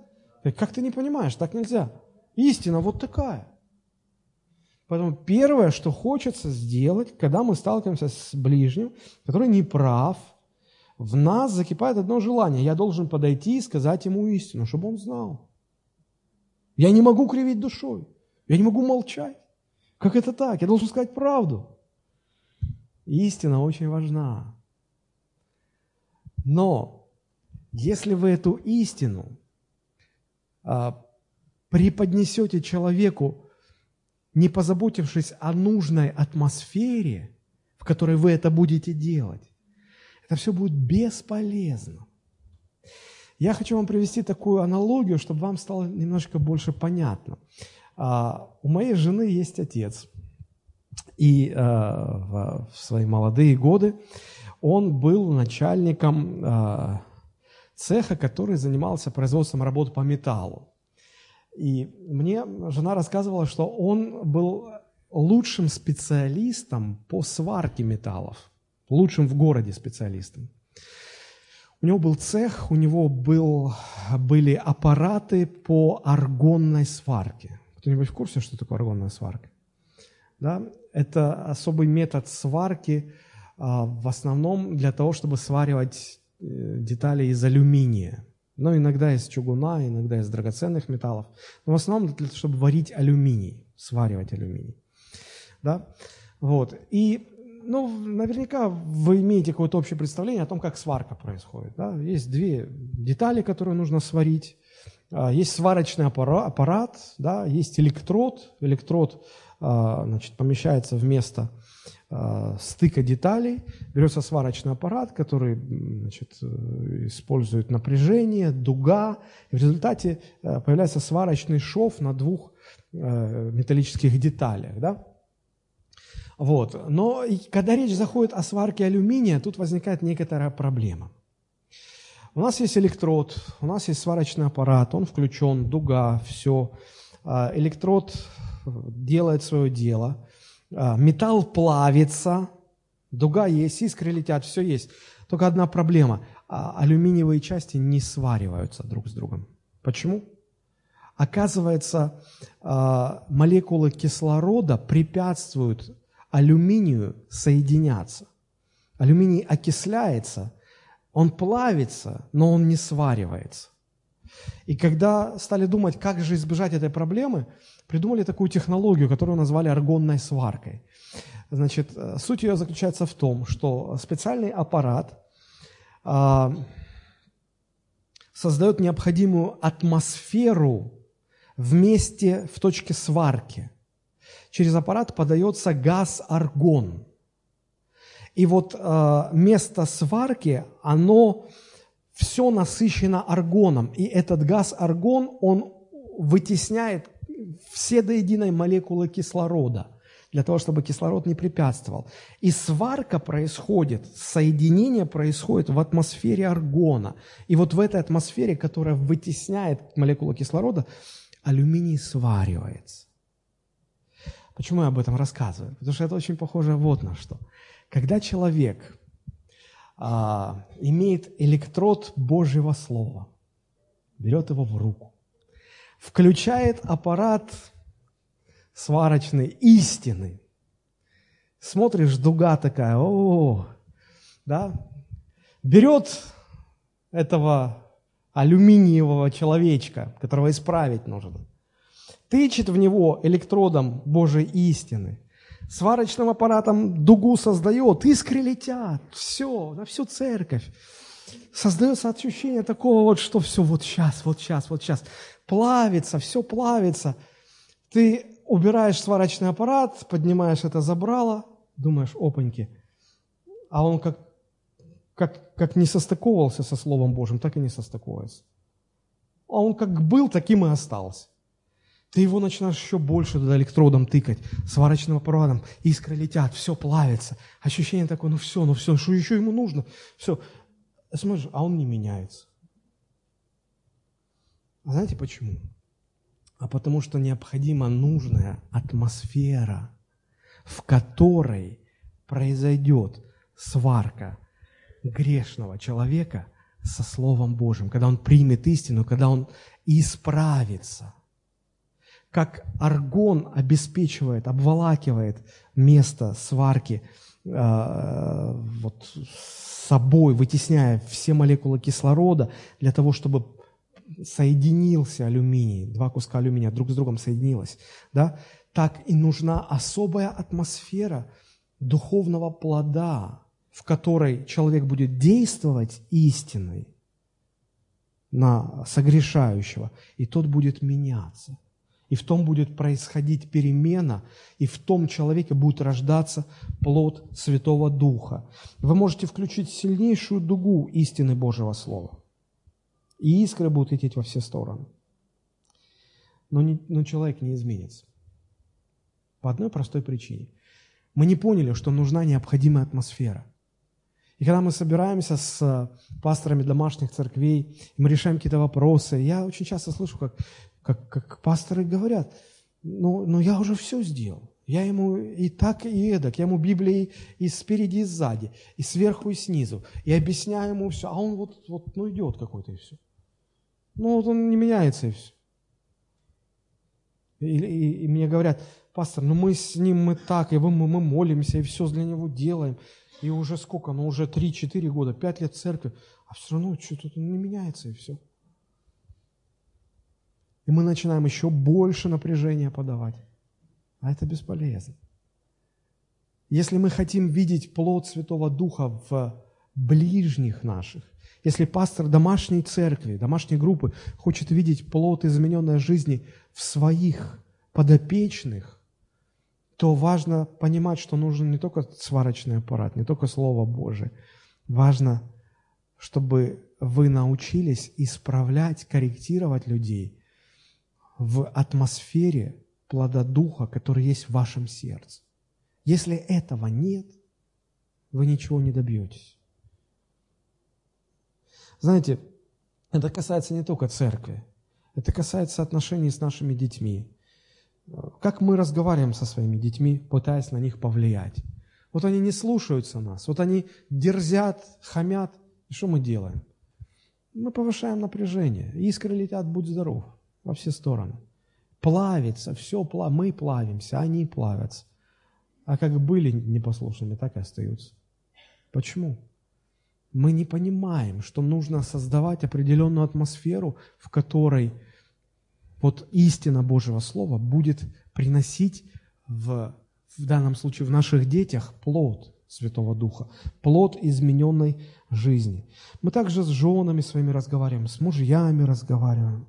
Как ты не понимаешь, так нельзя. Истина вот такая. Поэтому первое, что хочется сделать, когда мы сталкиваемся с ближним, который не прав, в нас закипает одно желание. Я должен подойти и сказать ему истину, чтобы он знал. Я не могу кривить душой. Я не могу молчать. Как это так? Я должен сказать правду. Истина очень важна. Но если вы эту истину а, преподнесете человеку, не позаботившись о нужной атмосфере, в которой вы это будете делать, это все будет бесполезно. Я хочу вам привести такую аналогию, чтобы вам стало немножко больше понятно. А, у моей жены есть отец, и а, в свои молодые годы он был начальником э, цеха, который занимался производством работ по металлу. И мне жена рассказывала, что он был лучшим специалистом по сварке металлов, лучшим в городе специалистом. У него был цех, у него был, были аппараты по аргонной сварке. Кто-нибудь в курсе, что такое аргонная сварка? Да? Это особый метод сварки а, в основном для того, чтобы сваривать детали из алюминия. Но иногда из чугуна, иногда из драгоценных металлов. Но в основном для того, чтобы варить алюминий, сваривать алюминий. Да? Вот. И ну, наверняка вы имеете какое-то общее представление о том, как сварка происходит. Да? Есть две детали, которые нужно сварить. А, есть сварочный аппарат, да? есть электрод. Электрод а, значит, помещается вместо а, стыка деталей. Берется сварочный аппарат, который значит, э, использует напряжение, дуга. И в результате э, появляется сварочный шов на двух э, металлических деталях. Да? Вот. Но когда речь заходит о сварке алюминия, тут возникает некоторая проблема. У нас есть электрод, у нас есть сварочный аппарат, он включен, дуга, все. Электрод делает свое дело, металл плавится, дуга есть, искры летят, все есть. Только одна проблема – алюминиевые части не свариваются друг с другом. Почему? Оказывается, а, молекулы кислорода препятствуют алюминию соединяться. Алюминий окисляется, он плавится, но он не сваривается. И когда стали думать, как же избежать этой проблемы, придумали такую технологию, которую назвали аргонной сваркой. Значит, э, суть ее заключается в том, что специальный аппарат а, создает необходимую атмосферу вместе в точке сварки – через аппарат подается газ аргон. И вот э, место сварки, оно все насыщено аргоном. И этот газ аргон, он вытесняет все до единой молекулы кислорода, для того, чтобы кислород не препятствовал. И сварка происходит, соединение происходит в атмосфере аргона. И вот в этой атмосфере, которая вытесняет молекулу кислорода, алюминий сваривается. Почему я об этом рассказываю? Потому что это очень похоже вот на что. Когда человек а, имеет электрод Божьего Слова, берет его в руку, включает аппарат сварочный истины, смотришь, дуга такая, о, да, берет этого алюминиевого человечка, которого исправить нужно, тычет в него электродом Божьей истины, сварочным аппаратом дугу создает, искры летят, все, на всю церковь. Создается ощущение такого вот, что все вот сейчас, вот сейчас, вот сейчас. Плавится, все плавится. Ты убираешь сварочный аппарат, поднимаешь это забрало, думаешь, опаньки, а он как, как, как не состыковывался со Словом Божьим, так и не состыковывается. А он как был, таким и остался. Ты его начинаешь еще больше туда электродом тыкать, сварочным аппаратом, искры летят, все плавится. Ощущение такое, ну все, ну все, что еще ему нужно? Все. Смотришь, а он не меняется. А знаете почему? А потому что необходима нужная атмосфера, в которой произойдет сварка грешного человека со Словом Божьим, когда он примет истину, когда он исправится – как аргон обеспечивает, обволакивает место сварки э, вот, собой, вытесняя все молекулы кислорода для того, чтобы соединился алюминий, два куска алюминия друг с другом соединилось, да, так и нужна особая атмосфера духовного плода, в которой человек будет действовать истиной на согрешающего, и тот будет меняться. И в том будет происходить перемена, и в том человеке будет рождаться плод Святого Духа. Вы можете включить сильнейшую дугу истины Божьего Слова, и искры будут лететь во все стороны. Но, не, но человек не изменится. По одной простой причине. Мы не поняли, что нужна необходимая атмосфера. И когда мы собираемся с пасторами домашних церквей, мы решаем какие-то вопросы, я очень часто слышу, как, как, как пасторы говорят, ну, ну я уже все сделал. Я ему и так, и эдак. Я ему Библии и спереди, и сзади, и сверху, и снизу. И объясняю ему все. А он вот, вот ну, идет какой-то, и все. Ну, вот он не меняется, и все. И, и, и мне говорят, пастор, ну мы с ним, мы так, и мы, мы молимся, и все для него делаем. И уже сколько, ну уже 3-4 года, 5 лет церкви, а все равно что-то не меняется, и все. И мы начинаем еще больше напряжения подавать. А это бесполезно. Если мы хотим видеть плод Святого Духа в ближних наших, если пастор домашней церкви, домашней группы хочет видеть плод измененной жизни в своих подопечных, то важно понимать, что нужен не только сварочный аппарат, не только Слово Божие. Важно, чтобы вы научились исправлять, корректировать людей в атмосфере плода Духа, который есть в вашем сердце. Если этого нет, вы ничего не добьетесь. Знаете, это касается не только церкви, это касается отношений с нашими детьми. Как мы разговариваем со своими детьми, пытаясь на них повлиять. Вот они не слушаются нас, вот они дерзят, хамят. И что мы делаем? Мы повышаем напряжение. Искры летят, будь здоров, во все стороны плавится, все, плав... мы плавимся, они плавятся. А как были непослушными, так и остаются. Почему? Мы не понимаем, что нужно создавать определенную атмосферу, в которой вот истина Божьего Слова будет приносить в, в данном случае в наших детях плод Святого Духа, плод измененной жизни. Мы также с женами своими разговариваем, с мужьями разговариваем.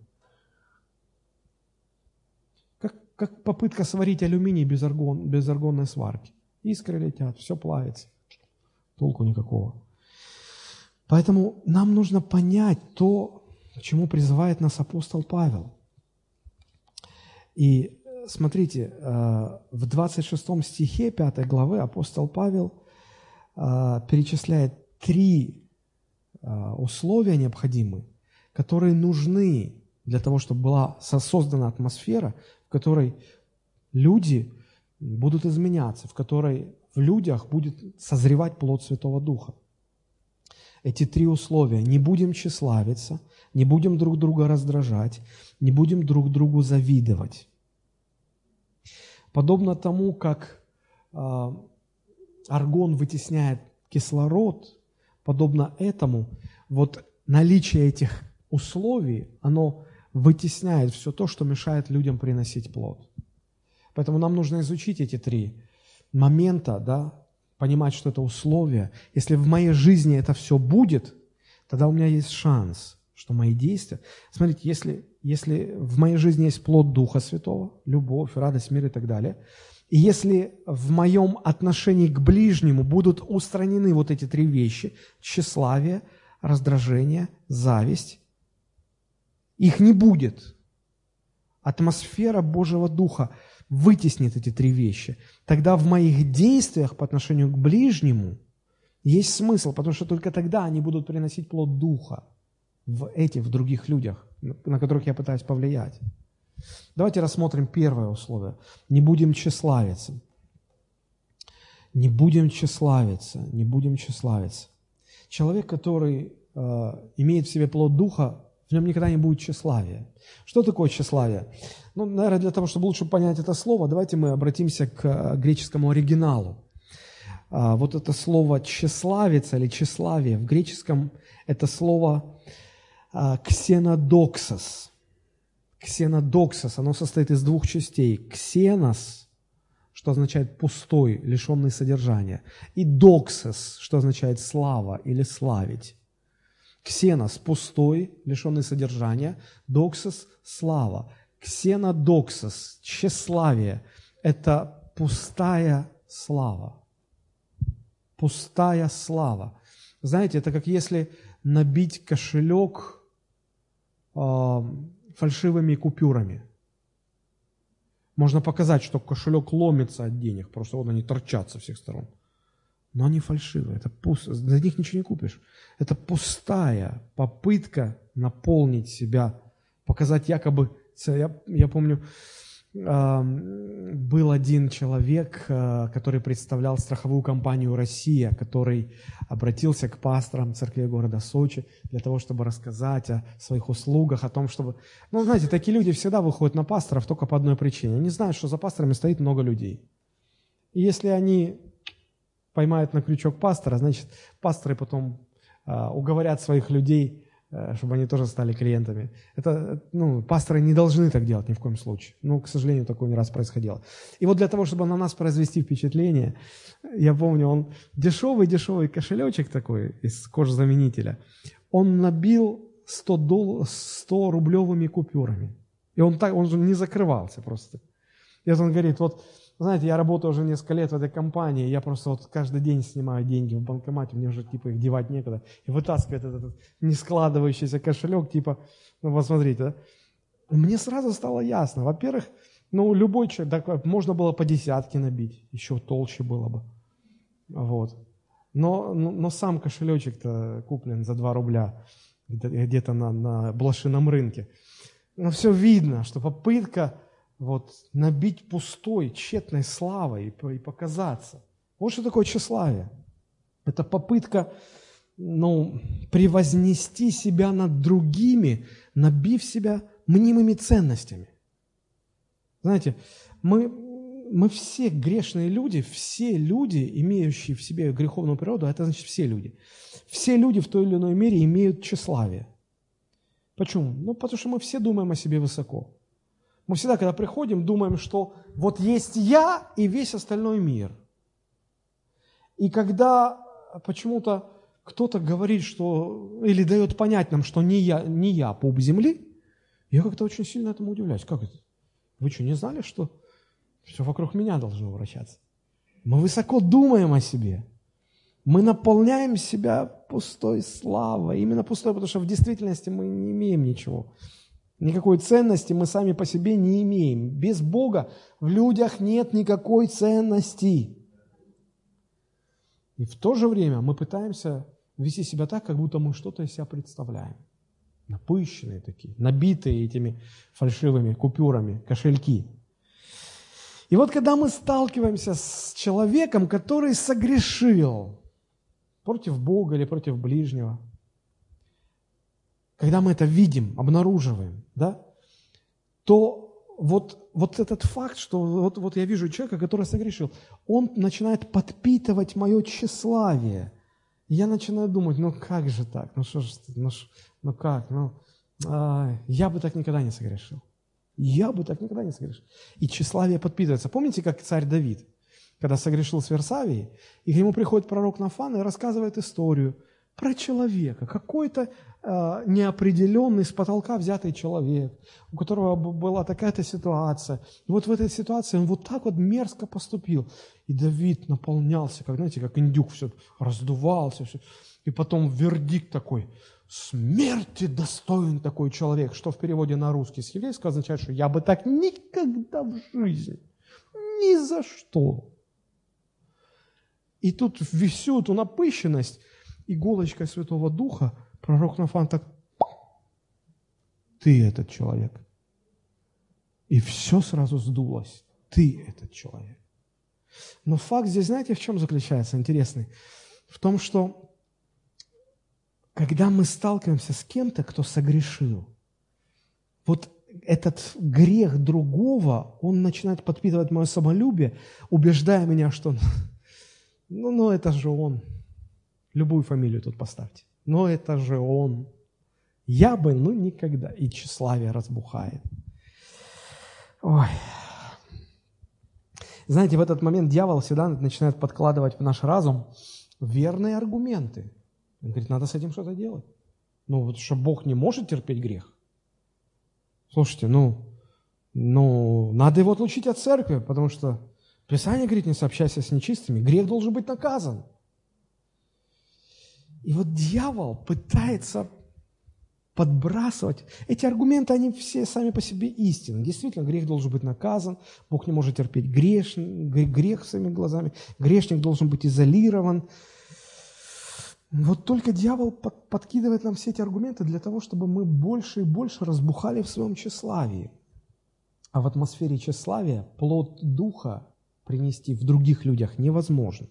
как попытка сварить алюминий без, аргон, без аргонной сварки. Искры летят, все плавится. Толку никакого. Поэтому нам нужно понять то, к чему призывает нас апостол Павел. И смотрите, э, в 26 стихе 5 главы апостол Павел э, перечисляет три э, условия необходимые, которые нужны для того, чтобы была создана атмосфера, которой люди будут изменяться, в которой в людях будет созревать плод Святого Духа. Эти три условия. Не будем тщеславиться, не будем друг друга раздражать, не будем друг другу завидовать. Подобно тому, как э, аргон вытесняет кислород, подобно этому, вот наличие этих условий, оно вытесняет все то, что мешает людям приносить плод. Поэтому нам нужно изучить эти три момента, да, понимать, что это условия. Если в моей жизни это все будет, тогда у меня есть шанс, что мои действия... Смотрите, если, если в моей жизни есть плод Духа Святого, любовь, радость, мир и так далее, и если в моем отношении к ближнему будут устранены вот эти три вещи – тщеславие, раздражение, зависть, их не будет. Атмосфера Божьего Духа вытеснит эти три вещи. Тогда в моих действиях по отношению к ближнему есть смысл, потому что только тогда они будут приносить плод Духа в этих, в других людях, на которых я пытаюсь повлиять. Давайте рассмотрим первое условие. Не будем тщеславиться. Не будем тщеславиться, не будем тщеславиться. Человек, который э, имеет в себе плод Духа, в нем никогда не будет тщеславия. Что такое тщеславие? Ну, наверное, для того, чтобы лучше понять это слово, давайте мы обратимся к э, греческому оригиналу. А, вот это слово «тщеславец» или «тщеславие» в греческом это слово а, «ксенодоксос». «Ксенодоксос», оно состоит из двух частей. «Ксенос», что означает «пустой», лишенный содержания, и «доксос», что означает «слава» или «славить». Ксенос – пустой, лишенный содержания. Доксос – слава. Ксенодоксос – тщеславие – это пустая слава. Пустая слава. Знаете, это как если набить кошелек э, фальшивыми купюрами. Можно показать, что кошелек ломится от денег, просто вот они торчат со всех сторон. Но они фальшивые. Это пусто, за них ничего не купишь. Это пустая попытка наполнить себя, показать якобы... Я, я помню, был один человек, э, который представлял страховую компанию «Россия», который обратился к пасторам церкви города Сочи для того, чтобы рассказать о своих услугах, о том, чтобы... Ну, знаете, такие люди всегда выходят на пасторов только по одной причине. Они знают, что за пасторами стоит много людей. И если они поймают на крючок пастора, значит, пасторы потом э, уговорят своих людей Э, чтобы они тоже стали клиентами. Это, ну, пасторы не должны так делать ни в коем случае. Ну, к сожалению, такое не раз происходило. И вот для того, чтобы на нас произвести впечатление, я помню, он дешевый-дешевый кошелечек такой из кожзаменителя, он набил 100, дол... 100 рублевыми купюрами. И он, так, он же не закрывался просто. И вот он говорит, вот знаете, я работаю уже несколько лет в этой компании, я просто вот каждый день снимаю деньги в банкомате, мне уже типа их девать некуда. И вытаскивает этот, этот не складывающийся кошелек, типа, ну посмотрите, да? Мне сразу стало ясно. Во-первых, ну любой человек, так, можно было по десятке набить, еще толще было бы. Вот. Но, но, но сам кошелечек-то куплен за 2 рубля где-то на, на блошином рынке. Но все видно, что попытка вот, набить пустой, тщетной славой и показаться. Вот что такое тщеславие. Это попытка ну, превознести себя над другими, набив себя мнимыми ценностями. Знаете, мы, мы все грешные люди, все люди, имеющие в себе греховную природу, это значит все люди. Все люди в той или иной мере имеют тщеславие. Почему? Ну, потому что мы все думаем о себе высоко. Мы всегда, когда приходим, думаем, что вот есть я и весь остальной мир. И когда почему-то кто-то говорит, что, или дает понять нам, что не я, не я пуп земли, я как-то очень сильно этому удивляюсь. Как это? Вы что, не знали, что все вокруг меня должно вращаться? Мы высоко думаем о себе. Мы наполняем себя пустой славой. Именно пустой, потому что в действительности мы не имеем ничего. Никакой ценности мы сами по себе не имеем. Без Бога в людях нет никакой ценности. И в то же время мы пытаемся вести себя так, как будто мы что-то из себя представляем. Напыщенные такие, набитые этими фальшивыми купюрами, кошельки. И вот когда мы сталкиваемся с человеком, который согрешил против Бога или против ближнего – когда мы это видим, обнаруживаем, да, то вот, вот этот факт, что вот, вот я вижу человека, который согрешил, он начинает подпитывать мое тщеславие. Я начинаю думать, ну как же так, ну что же, ну, ну как, ну, а, я бы так никогда не согрешил. Я бы так никогда не согрешил. И тщеславие подпитывается. Помните, как царь Давид, когда согрешил с Версавией, и к нему приходит пророк Нафан и рассказывает историю про человека, какой-то Э, неопределенный, с потолка взятый человек, у которого была такая-то ситуация. И вот в этой ситуации он вот так вот мерзко поступил. И Давид наполнялся, как, знаете, как индюк, все раздувался. Все. И потом вердикт такой, смерти достоин такой человек, что в переводе на русский с еврейского означает, что я бы так никогда в жизни, ни за что. И тут всю эту напыщенность иголочкой Святого Духа – Пророк Нафан так, ты этот человек. И все сразу сдулось. Ты этот человек. Но факт здесь, знаете, в чем заключается интересный? В том, что когда мы сталкиваемся с кем-то, кто согрешил, вот этот грех другого, он начинает подпитывать мое самолюбие, убеждая меня, что ну, ну это же он. Любую фамилию тут поставьте но это же он. Я бы, ну, никогда. И тщеславие разбухает. Ой. Знаете, в этот момент дьявол всегда начинает подкладывать в наш разум верные аргументы. Он говорит, надо с этим что-то делать. Ну, вот что Бог не может терпеть грех. Слушайте, ну, ну, надо его отлучить от церкви, потому что Писание говорит, не сообщайся с нечистыми. Грех должен быть наказан. И вот дьявол пытается подбрасывать. Эти аргументы, они все сами по себе истины. Действительно, грех должен быть наказан, Бог не может терпеть грех, грех своими глазами, грешник должен быть изолирован. Вот только дьявол под, подкидывает нам все эти аргументы для того, чтобы мы больше и больше разбухали в своем тщеславии. А в атмосфере тщеславия плод духа принести в других людях невозможно.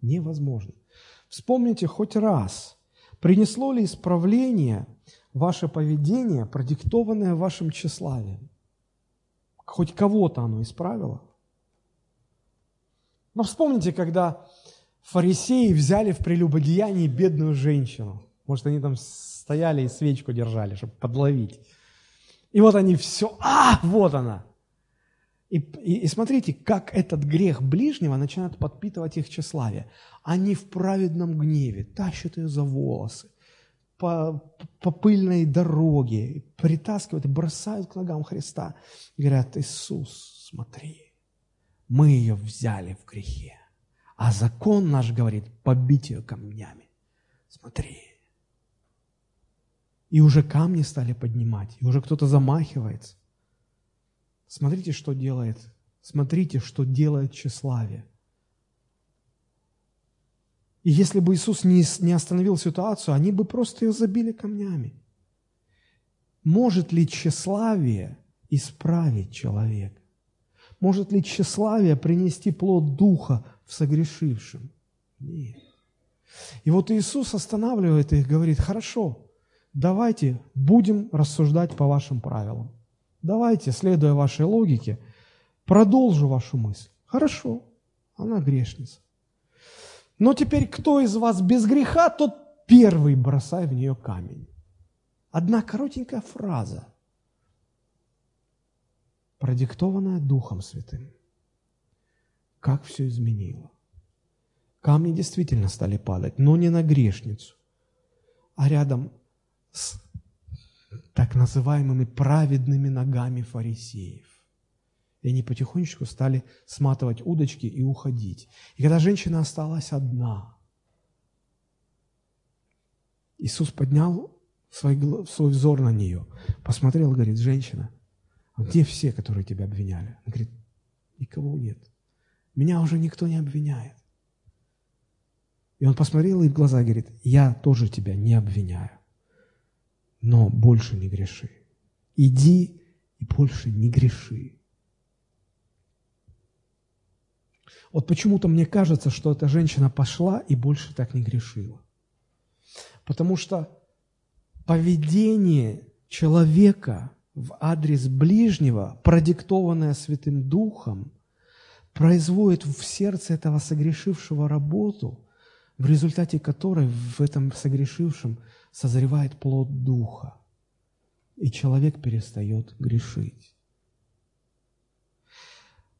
Невозможно. Вспомните хоть раз – Принесло ли исправление ваше поведение, продиктованное вашим тщеславием? Хоть кого-то оно исправило? Но вспомните, когда фарисеи взяли в прелюбодеянии бедную женщину. Может, они там стояли и свечку держали, чтобы подловить. И вот они все, а, вот она. И, и, и смотрите, как этот грех ближнего начинает подпитывать их тщеславие. Они в праведном гневе тащат ее за волосы по, по пыльной дороге, притаскивают и бросают к ногам Христа. И говорят, Иисус, смотри, мы ее взяли в грехе. А закон наш говорит, побить ее камнями. Смотри. И уже камни стали поднимать, и уже кто-то замахивается. Смотрите, что делает. Смотрите, что делает тщеславие. И если бы Иисус не, остановил ситуацию, они бы просто ее забили камнями. Может ли тщеславие исправить человека? Может ли тщеславие принести плод Духа в согрешившем? Нет. И вот Иисус останавливает их, говорит, хорошо, давайте будем рассуждать по вашим правилам. Давайте, следуя вашей логике, продолжу вашу мысль. Хорошо, она грешница. Но теперь кто из вас без греха, тот первый бросай в нее камень. Одна коротенькая фраза, продиктованная Духом Святым. Как все изменило. Камни действительно стали падать, но не на грешницу, а рядом с так называемыми праведными ногами фарисеев. И они потихонечку стали сматывать удочки и уходить. И когда женщина осталась одна, Иисус поднял свой, свой взор на нее, посмотрел и говорит, женщина, а где все, которые тебя обвиняли? Он говорит, никого нет. Меня уже никто не обвиняет. И он посмотрел ей в глаза и говорит, я тоже тебя не обвиняю но больше не греши. Иди и больше не греши. Вот почему-то мне кажется, что эта женщина пошла и больше так не грешила. Потому что поведение человека в адрес ближнего, продиктованное Святым Духом, производит в сердце этого согрешившего работу, в результате которой в этом согрешившем – созревает плод Духа, и человек перестает грешить.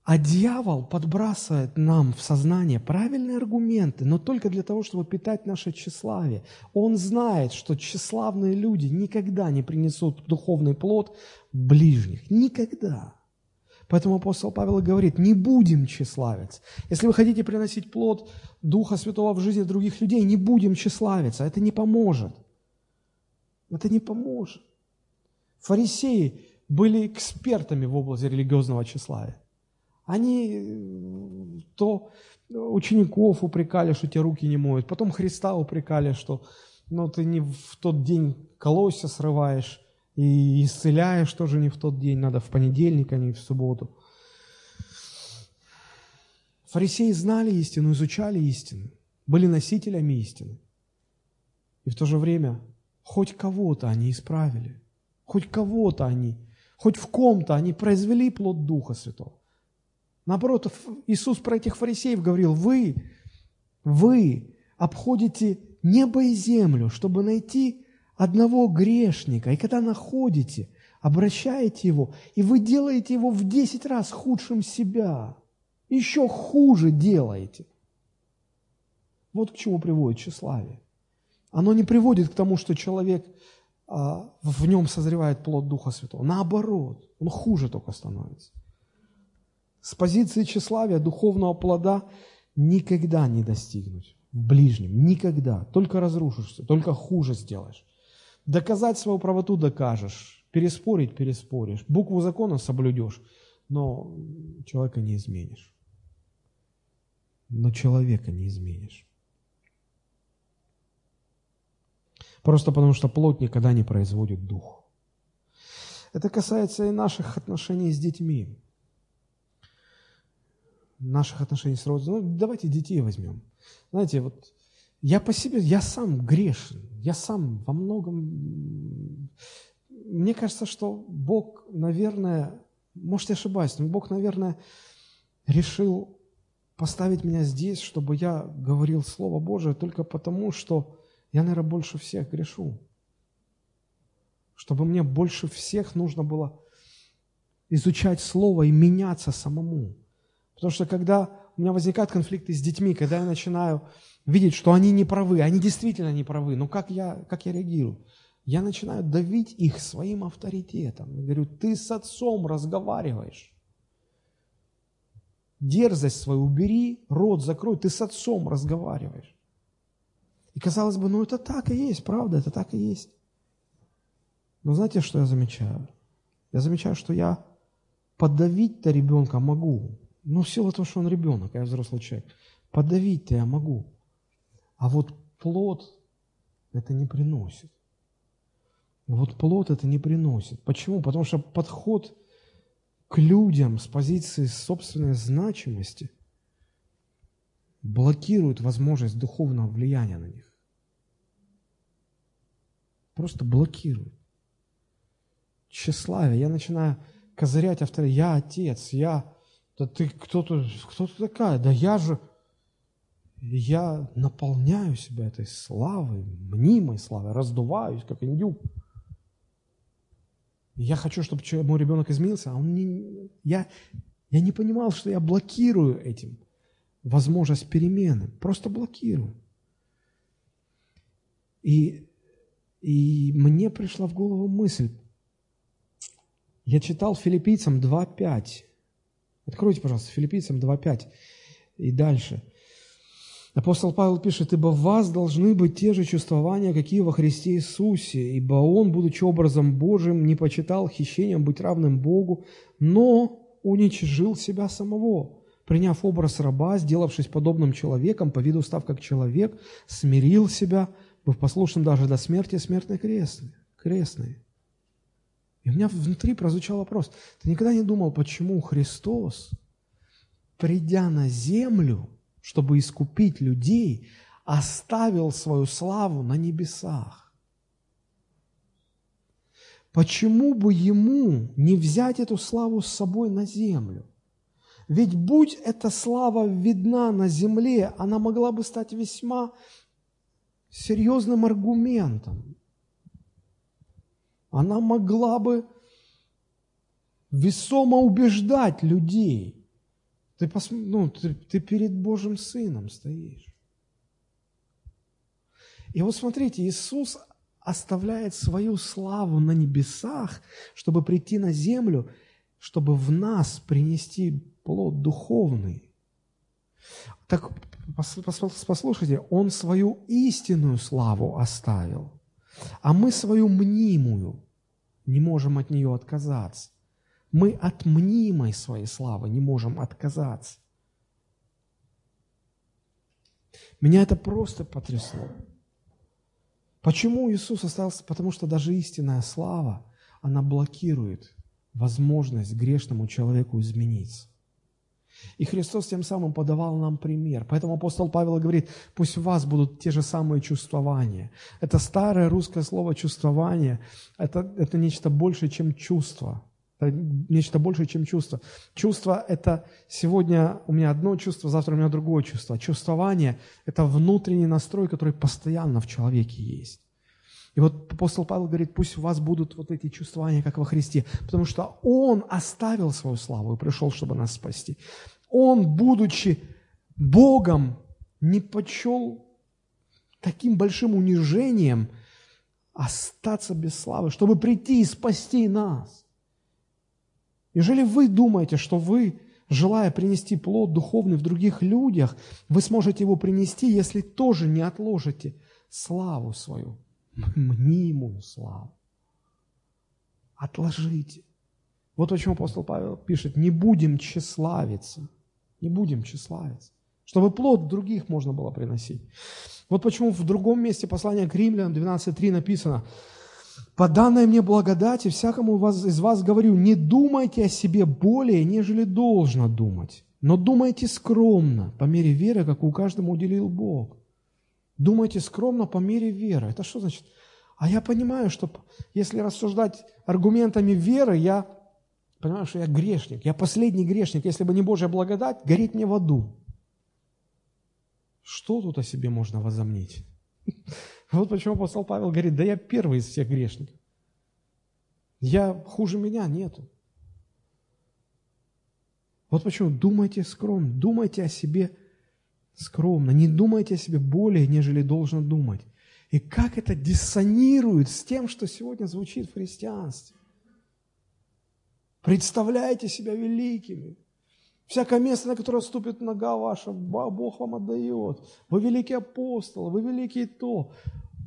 А дьявол подбрасывает нам в сознание правильные аргументы, но только для того, чтобы питать наше тщеславие. Он знает, что тщеславные люди никогда не принесут духовный плод ближних. Никогда. Поэтому апостол Павел говорит, не будем тщеславиться. Если вы хотите приносить плод Духа Святого в жизни других людей, не будем тщеславиться. Это не поможет. Это не поможет. Фарисеи были экспертами в области религиозного тщеславия. Они э, то учеников упрекали, что те руки не моют, потом Христа упрекали, что ну, ты не в тот день колосья срываешь и исцеляешь тоже не в тот день, надо в понедельник, а не в субботу. Фарисеи знали истину, изучали истину, были носителями истины. И в то же время Хоть кого-то они исправили, хоть кого-то они, хоть в ком-то они произвели плод Духа Святого. Наоборот, Иисус про этих фарисеев говорил, вы, вы обходите небо и землю, чтобы найти одного грешника. И когда находите, обращаете его, и вы делаете его в десять раз худшим себя. Еще хуже делаете. Вот к чему приводит тщеславие. Оно не приводит к тому, что человек, а, в нем созревает плод Духа Святого. Наоборот, он хуже только становится. С позиции тщеславия, духовного плода никогда не достигнуть в ближнем, никогда. Только разрушишься, только хуже сделаешь. Доказать свою правоту докажешь, переспорить переспоришь, букву закона соблюдешь, но человека не изменишь. Но человека не изменишь. Просто потому, что плоть никогда не производит дух. Это касается и наших отношений с детьми. Наших отношений с родственниками. Ну, давайте детей возьмем. Знаете, вот я по себе, я сам грешен, я сам во многом... Мне кажется, что Бог, наверное, может, я ошибаюсь, но Бог, наверное, решил поставить меня здесь, чтобы я говорил Слово Божие только потому, что я, наверное, больше всех грешу. Чтобы мне больше всех нужно было изучать Слово и меняться самому. Потому что когда у меня возникают конфликты с детьми, когда я начинаю видеть, что они не правы, они действительно не правы, но как я, как я реагирую? Я начинаю давить их своим авторитетом. Я говорю, ты с отцом разговариваешь. Дерзость свою убери, рот закрой, ты с отцом разговариваешь. И казалось бы, ну это так и есть, правда, это так и есть. Но знаете, что я замечаю? Я замечаю, что я подавить-то ребенка могу. Ну, в силу того, что он ребенок, я взрослый человек. Подавить-то я могу. А вот плод это не приносит. Вот плод это не приносит. Почему? Потому что подход к людям с позиции собственной значимости блокирует возможность духовного влияния на них. Просто блокирует. Тщеславие. Я начинаю козырять авторитет. Я отец, я... Да ты кто-то, кто ты такая? Да я же... Я наполняю себя этой славой, мнимой славой, раздуваюсь, как индюк. Я хочу, чтобы мой ребенок изменился, а он не... Я, я не понимал, что я блокирую этим возможность перемены. Просто блокирую. И, и мне пришла в голову мысль. Я читал филиппийцам 2.5. Откройте, пожалуйста, филиппийцам 2.5 и дальше – Апостол Павел пишет, «Ибо в вас должны быть те же чувствования, какие во Христе Иисусе, ибо Он, будучи образом Божиим, не почитал хищением быть равным Богу, но уничижил себя самого, приняв образ раба, сделавшись подобным человеком, по виду став как человек, смирил себя, быв послушным даже до смерти смертной крестной». крестной. И у меня внутри прозвучал вопрос, ты никогда не думал, почему Христос, придя на землю, чтобы искупить людей, оставил свою славу на небесах. Почему бы ему не взять эту славу с собой на землю? Ведь будь эта слава видна на земле, она могла бы стать весьма серьезным аргументом. Она могла бы весомо убеждать людей. Ты, пос... ну, ты, ты перед Божьим Сыном стоишь. И вот смотрите, Иисус оставляет свою славу на небесах, чтобы прийти на землю, чтобы в нас принести плод духовный. Так послушайте, Он свою истинную славу оставил, а мы свою мнимую не можем от нее отказаться. Мы от мнимой своей славы не можем отказаться. Меня это просто потрясло. Почему Иисус остался? Потому что даже истинная слава, она блокирует возможность грешному человеку измениться. И Христос тем самым подавал нам пример. Поэтому апостол Павел говорит, пусть у вас будут те же самые чувствования. Это старое русское слово «чувствование», это, это нечто большее, чем чувство. Это нечто большее, чем чувство. Чувство – это сегодня у меня одно чувство, завтра у меня другое чувство. Чувствование – это внутренний настрой, который постоянно в человеке есть. И вот апостол Павел говорит, пусть у вас будут вот эти чувствования, как во Христе, потому что Он оставил свою славу и пришел, чтобы нас спасти. Он, будучи Богом, не почел таким большим унижением остаться без славы, чтобы прийти и спасти нас. Неужели вы думаете, что вы, желая принести плод духовный в других людях, вы сможете его принести, если тоже не отложите славу свою мнимую славу. Отложите. Вот почему апостол Павел пишет, не будем тщеславиться, не будем тщеславиться, чтобы плод других можно было приносить. Вот почему в другом месте послания к римлянам 12.3 написано, «По данной мне благодати всякому из вас говорю, не думайте о себе более, нежели должно думать, но думайте скромно, по мере веры, как у каждому уделил Бог». Думайте скромно по мере веры. Это что значит? А я понимаю, что если рассуждать аргументами веры, я понимаю, что я грешник. Я последний грешник. Если бы не Божья благодать, гореть мне в аду. Что тут о себе можно возомнить? Вот почему апостол Павел говорит, да я первый из всех грешников. Я хуже меня нету. Вот почему думайте скромно, думайте о себе скромно, не думайте о себе более, нежели должно думать. И как это диссонирует с тем, что сегодня звучит в христианстве. Представляете себя великими. Всякое место, на которое ступит нога ваша, Бог вам отдает. Вы великий апостол, вы великий то.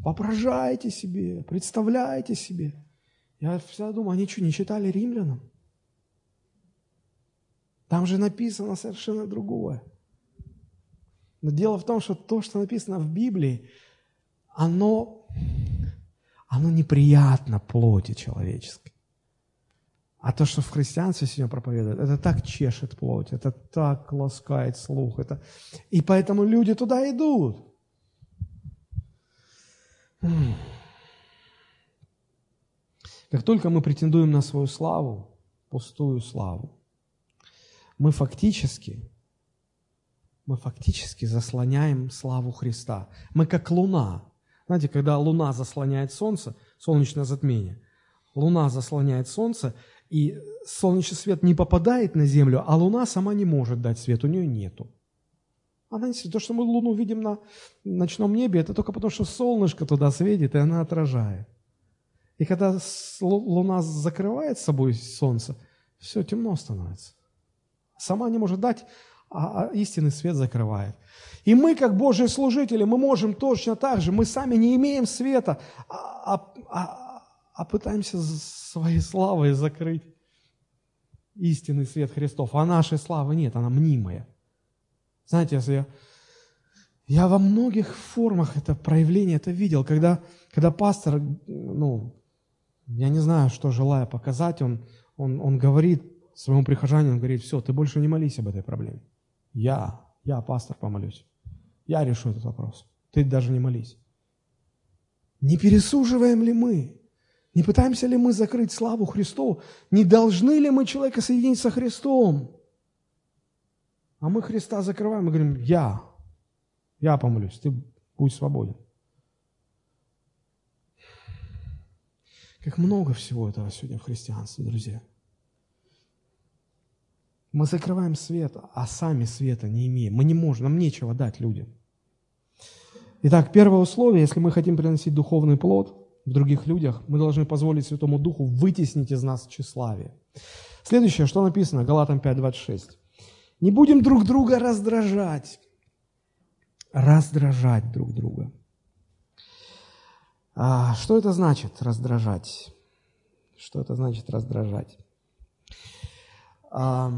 Воображайте себе, представляйте себе. Я всегда думаю, они что, не читали римлянам? Там же написано совершенно другое. Но дело в том, что то, что написано в Библии, оно, оно неприятно плоти человеческой. А то, что в христианстве сегодня проповедуют, это так чешет плоть, это так ласкает слух. Это... И поэтому люди туда идут. Как только мы претендуем на свою славу, пустую славу, мы фактически, мы фактически заслоняем славу Христа. Мы как луна. Знаете, когда луна заслоняет солнце, солнечное затмение, луна заслоняет солнце, и солнечный свет не попадает на Землю, а Луна сама не может дать свет, у нее нету. Она не То, что мы Луну видим на ночном небе, это только потому, что солнышко туда светит, и она отражает. И когда Луна закрывает собой Солнце, все темно становится. Сама не может дать, а, а истинный свет закрывает. И мы, как Божьи служители, мы можем точно так же, мы сами не имеем света, а, а, а а пытаемся своей славой закрыть истинный свет Христов. А нашей славы нет, она мнимая. Знаете, если я, я во многих формах это проявление это видел, когда, когда пастор, ну, я не знаю, что желая показать, он, он, он говорит своему прихожанину, он говорит, все, ты больше не молись об этой проблеме. Я, я, пастор, помолюсь. Я решу этот вопрос. Ты даже не молись. Не пересуживаем ли мы не пытаемся ли мы закрыть славу Христу? Не должны ли мы человека соединить со Христом? А мы Христа закрываем и говорим, я, я помолюсь, ты будь свободен. Как много всего этого сегодня в христианстве, друзья. Мы закрываем свет, а сами света не имеем. Мы не можем, нам нечего дать людям. Итак, первое условие, если мы хотим приносить духовный плод – в других людях, мы должны позволить Святому Духу вытеснить из нас тщеславие. Следующее, что написано, Галатам 5.26. Не будем друг друга раздражать. Раздражать друг друга. А что это значит раздражать? Что это значит раздражать? А,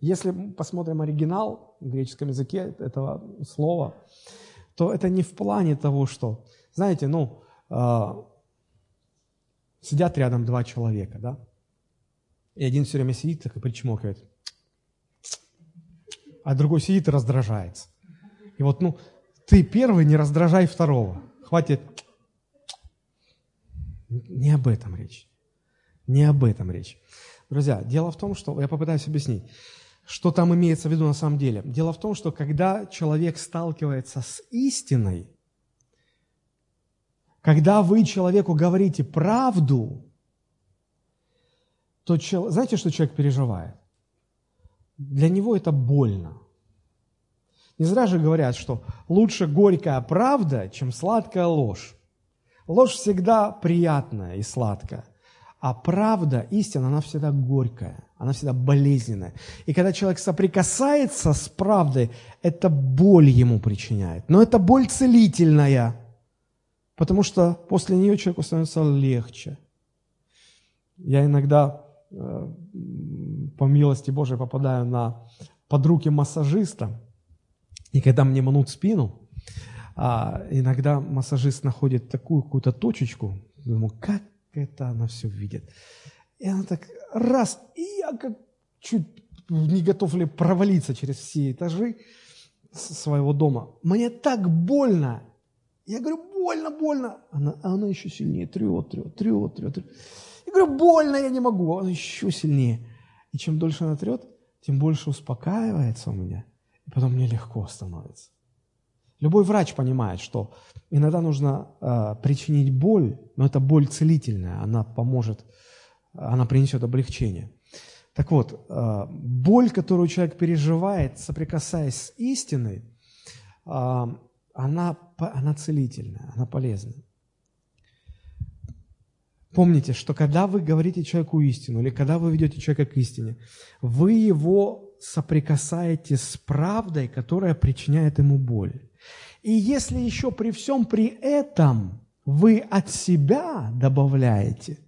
если посмотрим оригинал в греческом языке этого слова, то это не в плане того, что, знаете, ну, а, сидят рядом два человека, да, и один все время сидит так и причмокивает, а другой сидит и раздражается. И вот, ну, ты первый, не раздражай второго. Хватит. Не об этом речь. Не об этом речь. Друзья, дело в том, что, я попытаюсь объяснить, что там имеется в виду на самом деле. Дело в том, что когда человек сталкивается с истиной, когда вы человеку говорите правду, то знаете, что человек переживает? Для него это больно. Не зря же говорят, что лучше горькая правда, чем сладкая ложь. Ложь всегда приятная и сладкая, а правда, истина, она всегда горькая, она всегда болезненная. И когда человек соприкасается с правдой, это боль ему причиняет. Но это боль целительная – потому что после нее человеку становится легче. Я иногда, э, по милости Божией, попадаю на под руки массажиста, и когда мне мнут спину, а, иногда массажист находит такую какую-то точечку, думаю, как это она все видит. И она так раз, и я как чуть не готов ли провалиться через все этажи своего дома. Мне так больно. Я говорю, больно, больно. Она, она еще сильнее трет, трет, трет, трет, трет. Я говорю, больно, я не могу. Она еще сильнее. И чем дольше она трет, тем больше успокаивается у меня. И потом мне легко становится. Любой врач понимает, что иногда нужно э, причинить боль, но это боль целительная, она поможет, она принесет облегчение. Так вот, э, боль, которую человек переживает, соприкасаясь с истиной, э, она, она целительная, она полезная. Помните, что когда вы говорите человеку истину, или когда вы ведете человека к истине, вы его соприкасаете с правдой, которая причиняет ему боль. И если еще при всем при этом вы от себя добавляете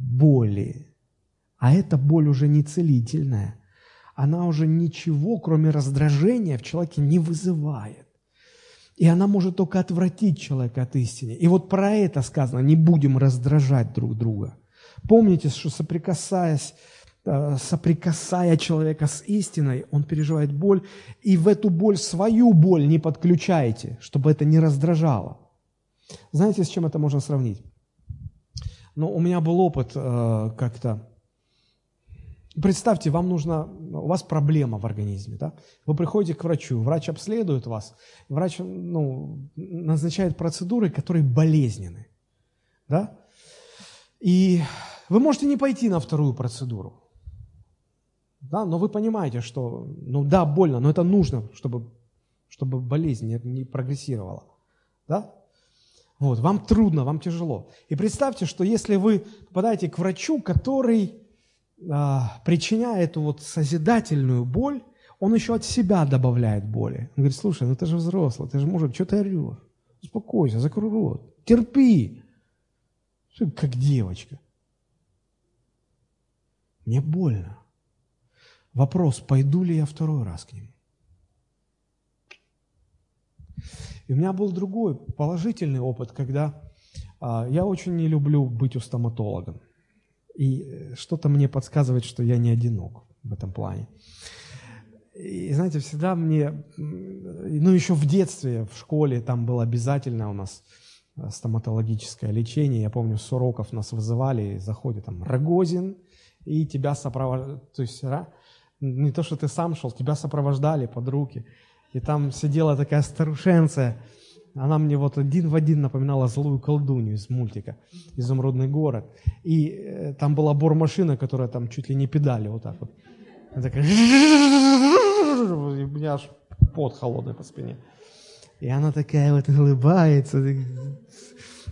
боли, а эта боль уже не целительная, она уже ничего, кроме раздражения, в человеке не вызывает. И она может только отвратить человека от истины. И вот про это сказано, не будем раздражать друг друга. Помните, что соприкасаясь, э, соприкасая человека с истиной, он переживает боль, и в эту боль свою боль не подключайте, чтобы это не раздражало. Знаете, с чем это можно сравнить? Ну, у меня был опыт э, как-то Представьте, вам нужно, у вас проблема в организме, да? Вы приходите к врачу, врач обследует вас, врач ну, назначает процедуры, которые болезненны, да? И вы можете не пойти на вторую процедуру, да, но вы понимаете, что, ну да, больно, но это нужно, чтобы, чтобы болезнь не прогрессировала, да? Вот, вам трудно, вам тяжело. И представьте, что если вы попадаете к врачу, который а, причиняя эту вот созидательную боль, он еще от себя добавляет боли. Он говорит, слушай, ну ты же взрослый, ты же мужик, что ты орешь? Успокойся, закрой рот, терпи. Как девочка. Мне больно. Вопрос, пойду ли я второй раз к нему? И у меня был другой положительный опыт, когда а, я очень не люблю быть у стоматолога. И э, что-то мне подсказывает, что я не одинок в этом плане. И знаете, всегда мне, ну еще в детстве, в школе, там было обязательно у нас э, стоматологическое лечение. Я помню, с уроков нас вызывали, заходит там Рогозин, и тебя сопровождали, то есть не то, что ты сам шел, тебя сопровождали под руки. И там сидела такая старушенция, она мне вот один в один напоминала злую колдунью из мультика «Изумрудный город». И э, там была бормашина, которая там чуть ли не педали вот так вот. Она такая... У меня аж пот холодный по спине. И она такая вот улыбается,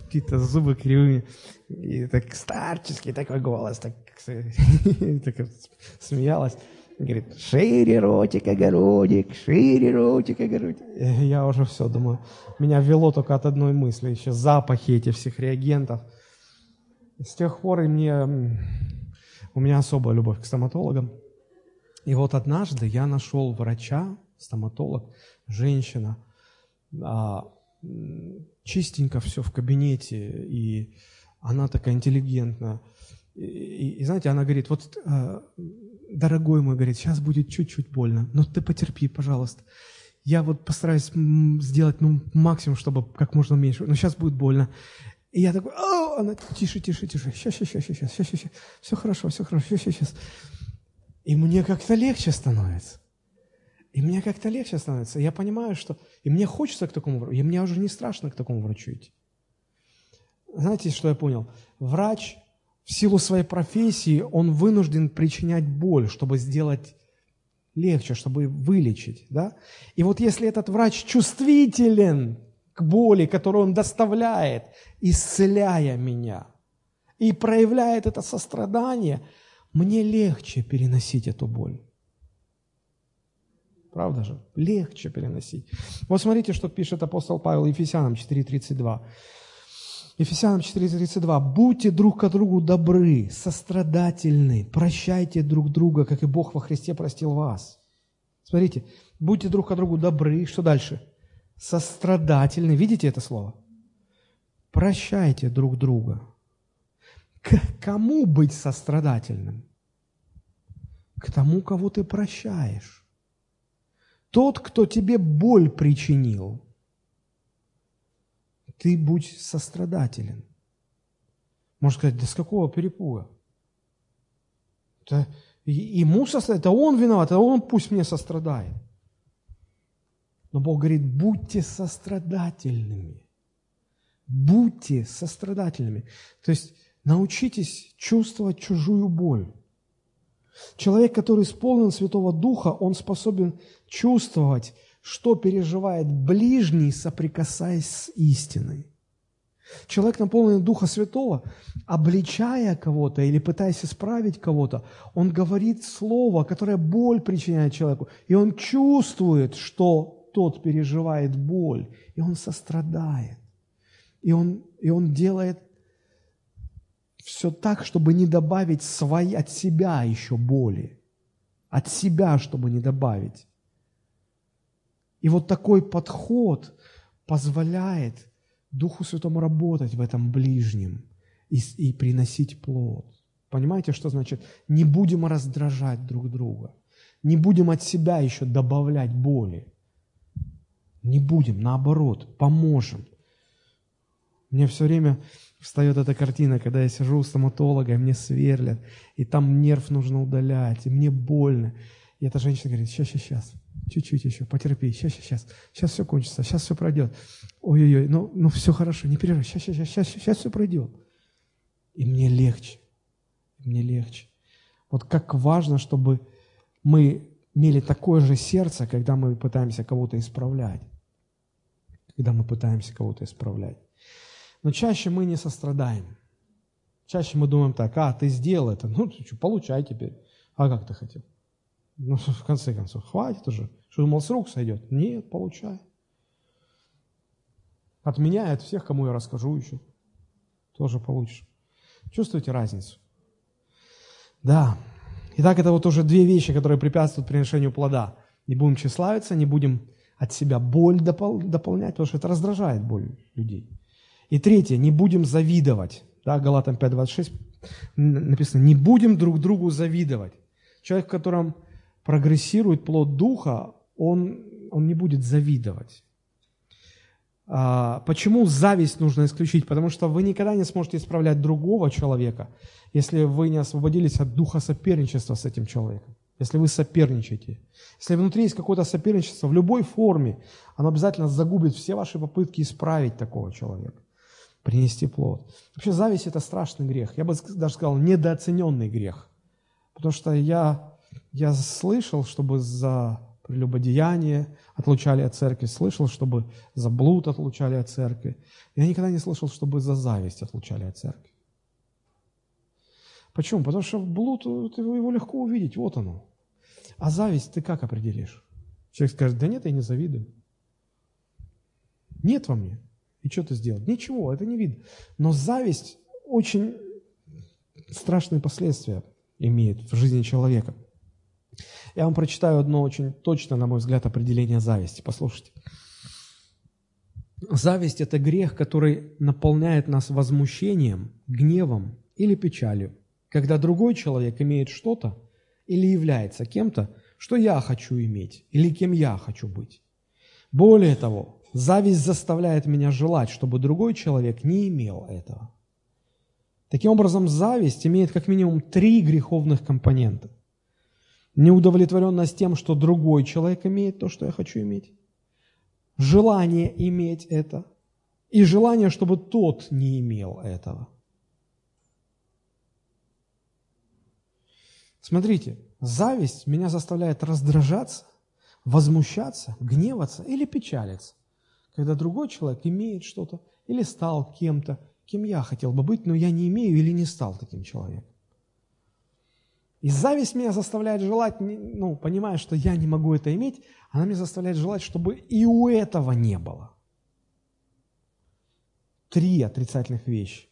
какие-то зубы кривые. И так старческий такой голос, так, так смеялась. Говорит, шире ротик, огородик, шире ротик, огородик. Я уже все думаю, меня вело только от одной мысли, еще запахи этих всех реагентов. С тех пор и мне, у меня особая любовь к стоматологам. И вот однажды я нашел врача, стоматолог, женщина, а, чистенько все в кабинете, и она такая интеллигентная. И, и, и знаете, она говорит, вот а, дорогой мой, говорит, сейчас будет чуть-чуть больно, но ты потерпи, пожалуйста. Я вот постараюсь сделать ну, максимум, чтобы как можно меньше, но сейчас будет больно. И я такой, О! она, тише, тише, тише, сейчас, сейчас, сейчас, сейчас, сейчас, сейчас, все хорошо, все хорошо, сейчас, сейчас. И мне как-то легче становится. И мне как-то легче становится. Я понимаю, что... И мне хочется к такому врачу. И мне уже не страшно к такому врачу идти. Знаете, что я понял? Врач в силу своей профессии он вынужден причинять боль, чтобы сделать легче, чтобы вылечить. Да? И вот если этот врач чувствителен к боли, которую он доставляет, исцеляя меня, и проявляет это сострадание, мне легче переносить эту боль. Правда же? Легче переносить. Вот смотрите, что пишет апостол Павел Ефесянам 4.32. Ефесянам 4.32. «Будьте друг к другу добры, сострадательны, прощайте друг друга, как и Бог во Христе простил вас». Смотрите, будьте друг к другу добры. Что дальше? Сострадательны. Видите это слово? Прощайте друг друга. К кому быть сострадательным? К тому, кого ты прощаешь. Тот, кто тебе боль причинил – ты будь сострадателен. Можно сказать, да с какого перепуга? Это ему сострадать, это он виноват, а он пусть мне сострадает. Но Бог говорит, будьте сострадательными. Будьте сострадательными. То есть научитесь чувствовать чужую боль. Человек, который исполнен Святого Духа, он способен чувствовать что переживает ближний, соприкасаясь с истиной. Человек, наполненный Духа Святого, обличая кого-то или пытаясь исправить кого-то, он говорит слово, которое боль причиняет человеку, и он чувствует, что тот переживает боль, и он сострадает. И он, и он делает все так, чтобы не добавить свои, от себя еще боли. От себя, чтобы не добавить. И вот такой подход позволяет Духу Святому работать в этом ближнем и, и приносить плод. Понимаете, что значит? Не будем раздражать друг друга. Не будем от себя еще добавлять боли. Не будем, наоборот, поможем. Мне все время встает эта картина, когда я сижу у стоматолога, и мне сверлят, и там нерв нужно удалять, и мне больно. И эта женщина говорит, сейчас, сейчас, сейчас, чуть-чуть еще, потерпи, сейчас, сейчас, сейчас, сейчас все кончится, сейчас все пройдет. Ой-ой-ой, ну, ну все хорошо, не переживай, сейчас, сейчас, сейчас, сейчас, все пройдет. И мне легче, мне легче. Вот как важно, чтобы мы имели такое же сердце, когда мы пытаемся кого-то исправлять. Когда мы пытаемся кого-то исправлять. Но чаще мы не сострадаем. Чаще мы думаем так, а, ты сделал это, ну, получай теперь. А как ты хотел? Ну, в конце концов, хватит уже. Что думал, с рук сойдет? Нет, получай. От меня и от всех, кому я расскажу еще. Тоже получишь. Чувствуете разницу? Да. Итак, это вот уже две вещи, которые препятствуют приношению плода. Не будем тщеславиться, не будем от себя боль допол- дополнять, потому что это раздражает боль людей. И третье, не будем завидовать. Да, Галатам 5.26 написано, не будем друг другу завидовать. Человек, в котором прогрессирует плод Духа, он, он не будет завидовать. А, почему зависть нужно исключить? Потому что вы никогда не сможете исправлять другого человека, если вы не освободились от духа соперничества с этим человеком. Если вы соперничаете. Если внутри есть какое-то соперничество в любой форме, оно обязательно загубит все ваши попытки исправить такого человека, принести плод. Вообще зависть – это страшный грех. Я бы даже сказал, недооцененный грех. Потому что я, я слышал, чтобы за прелюбодеяние отлучали от церкви, слышал, чтобы за блуд отлучали от церкви. Я никогда не слышал, чтобы за зависть отлучали от церкви. Почему? Потому что блуд, ты его легко увидеть, вот оно. А зависть ты как определишь? Человек скажет, да нет, я не завидую. Нет во мне. И что ты сделал? Ничего, это не видно. Но зависть очень страшные последствия имеет в жизни человека – я вам прочитаю одно очень точно, на мой взгляд, определение зависти. Послушайте. Зависть – это грех, который наполняет нас возмущением, гневом или печалью, когда другой человек имеет что-то или является кем-то, что я хочу иметь или кем я хочу быть. Более того, зависть заставляет меня желать, чтобы другой человек не имел этого. Таким образом, зависть имеет как минимум три греховных компонента неудовлетворенность тем, что другой человек имеет то, что я хочу иметь, желание иметь это и желание, чтобы тот не имел этого. Смотрите, зависть меня заставляет раздражаться, возмущаться, гневаться или печалиться, когда другой человек имеет что-то или стал кем-то, кем я хотел бы быть, но я не имею или не стал таким человеком. И зависть меня заставляет желать, ну, понимая, что я не могу это иметь, она меня заставляет желать, чтобы и у этого не было. три отрицательных вещи.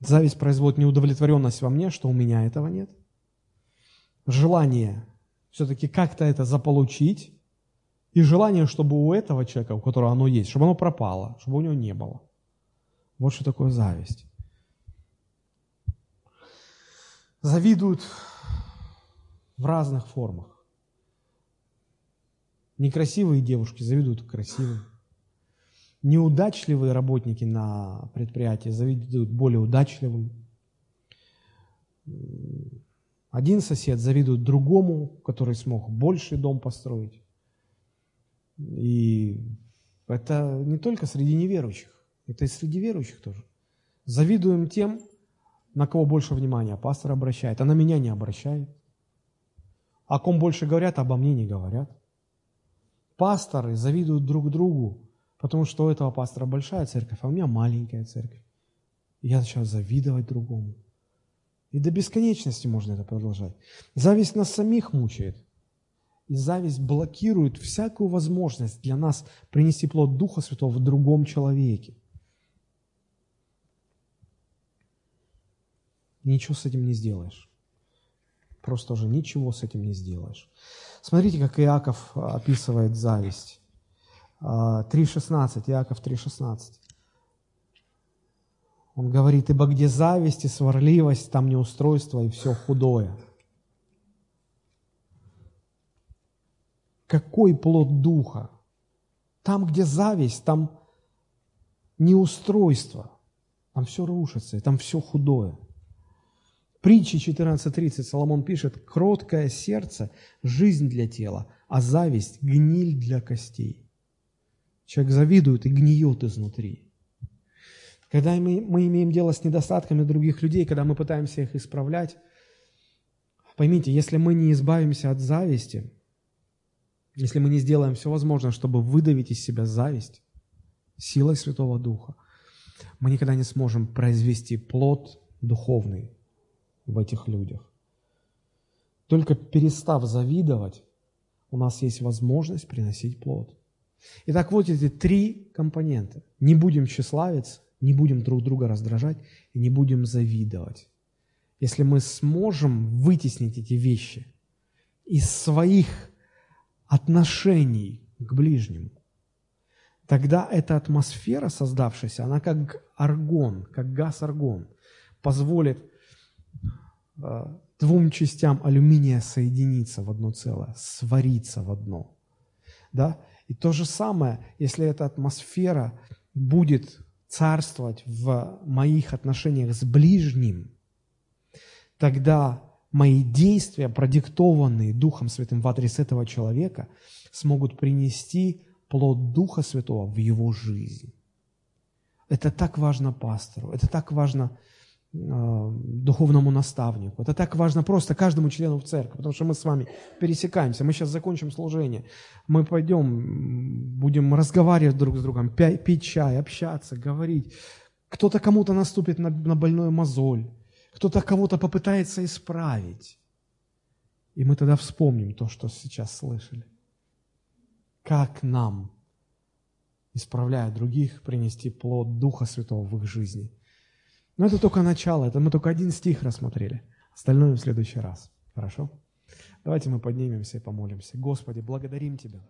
Зависть производит неудовлетворенность во мне, что у меня этого нет. Желание все-таки как-то это заполучить. И желание, чтобы у этого человека, у которого оно есть, чтобы оно пропало, чтобы у него не было. Вот что такое зависть. Завидуют в разных формах. Некрасивые девушки завидуют красивым. Неудачливые работники на предприятии завидуют более удачливым. Один сосед завидует другому, который смог больший дом построить. И это не только среди неверующих, это и среди верующих тоже. Завидуем тем, на кого больше внимания пастор обращает, а на меня не обращает. О ком больше говорят, обо мне не говорят. Пасторы завидуют друг другу, потому что у этого пастора большая церковь, а у меня маленькая церковь. Я начал завидовать другому. И до бесконечности можно это продолжать. Зависть нас самих мучает. И зависть блокирует всякую возможность для нас принести плод Духа Святого в другом человеке. Ничего с этим не сделаешь. Просто уже ничего с этим не сделаешь. Смотрите, как Иаков описывает зависть. 3.16, а, Иаков 3.16. Он говорит, ибо где зависть и сварливость, там неустройство и все худое. Какой плод духа? Там, где зависть, там неустройство, там все рушится, там все худое. Притчи 14.30 Соломон пишет, «Кроткое сердце – жизнь для тела, а зависть – гниль для костей». Человек завидует и гниет изнутри. Когда мы, мы имеем дело с недостатками других людей, когда мы пытаемся их исправлять, поймите, если мы не избавимся от зависти, если мы не сделаем все возможное, чтобы выдавить из себя зависть силой Святого Духа, мы никогда не сможем произвести плод духовный, в этих людях. Только перестав завидовать, у нас есть возможность приносить плод. Итак, вот эти три компонента. Не будем тщеславиться, не будем друг друга раздражать и не будем завидовать. Если мы сможем вытеснить эти вещи из своих отношений к ближнему, тогда эта атмосфера, создавшаяся, она как аргон, как газ аргон, позволит двум частям алюминия соединиться в одно целое, свариться в одно. Да? И то же самое, если эта атмосфера будет царствовать в моих отношениях с ближним, тогда мои действия, продиктованные Духом Святым в адрес этого человека, смогут принести плод Духа Святого в его жизнь. Это так важно пастору, это так важно Э, духовному наставнику. Это так важно просто каждому члену в церкви, потому что мы с вами пересекаемся, мы сейчас закончим служение, мы пойдем, будем разговаривать друг с другом, пить чай, общаться, говорить. Кто-то кому-то наступит на, на больную мозоль, кто-то кого-то попытается исправить. И мы тогда вспомним то, что сейчас слышали. Как нам, исправляя других, принести плод Духа Святого в их жизни – но это только начало, это мы только один стих рассмотрели. Остальное в следующий раз. Хорошо? Давайте мы поднимемся и помолимся. Господи, благодарим Тебя.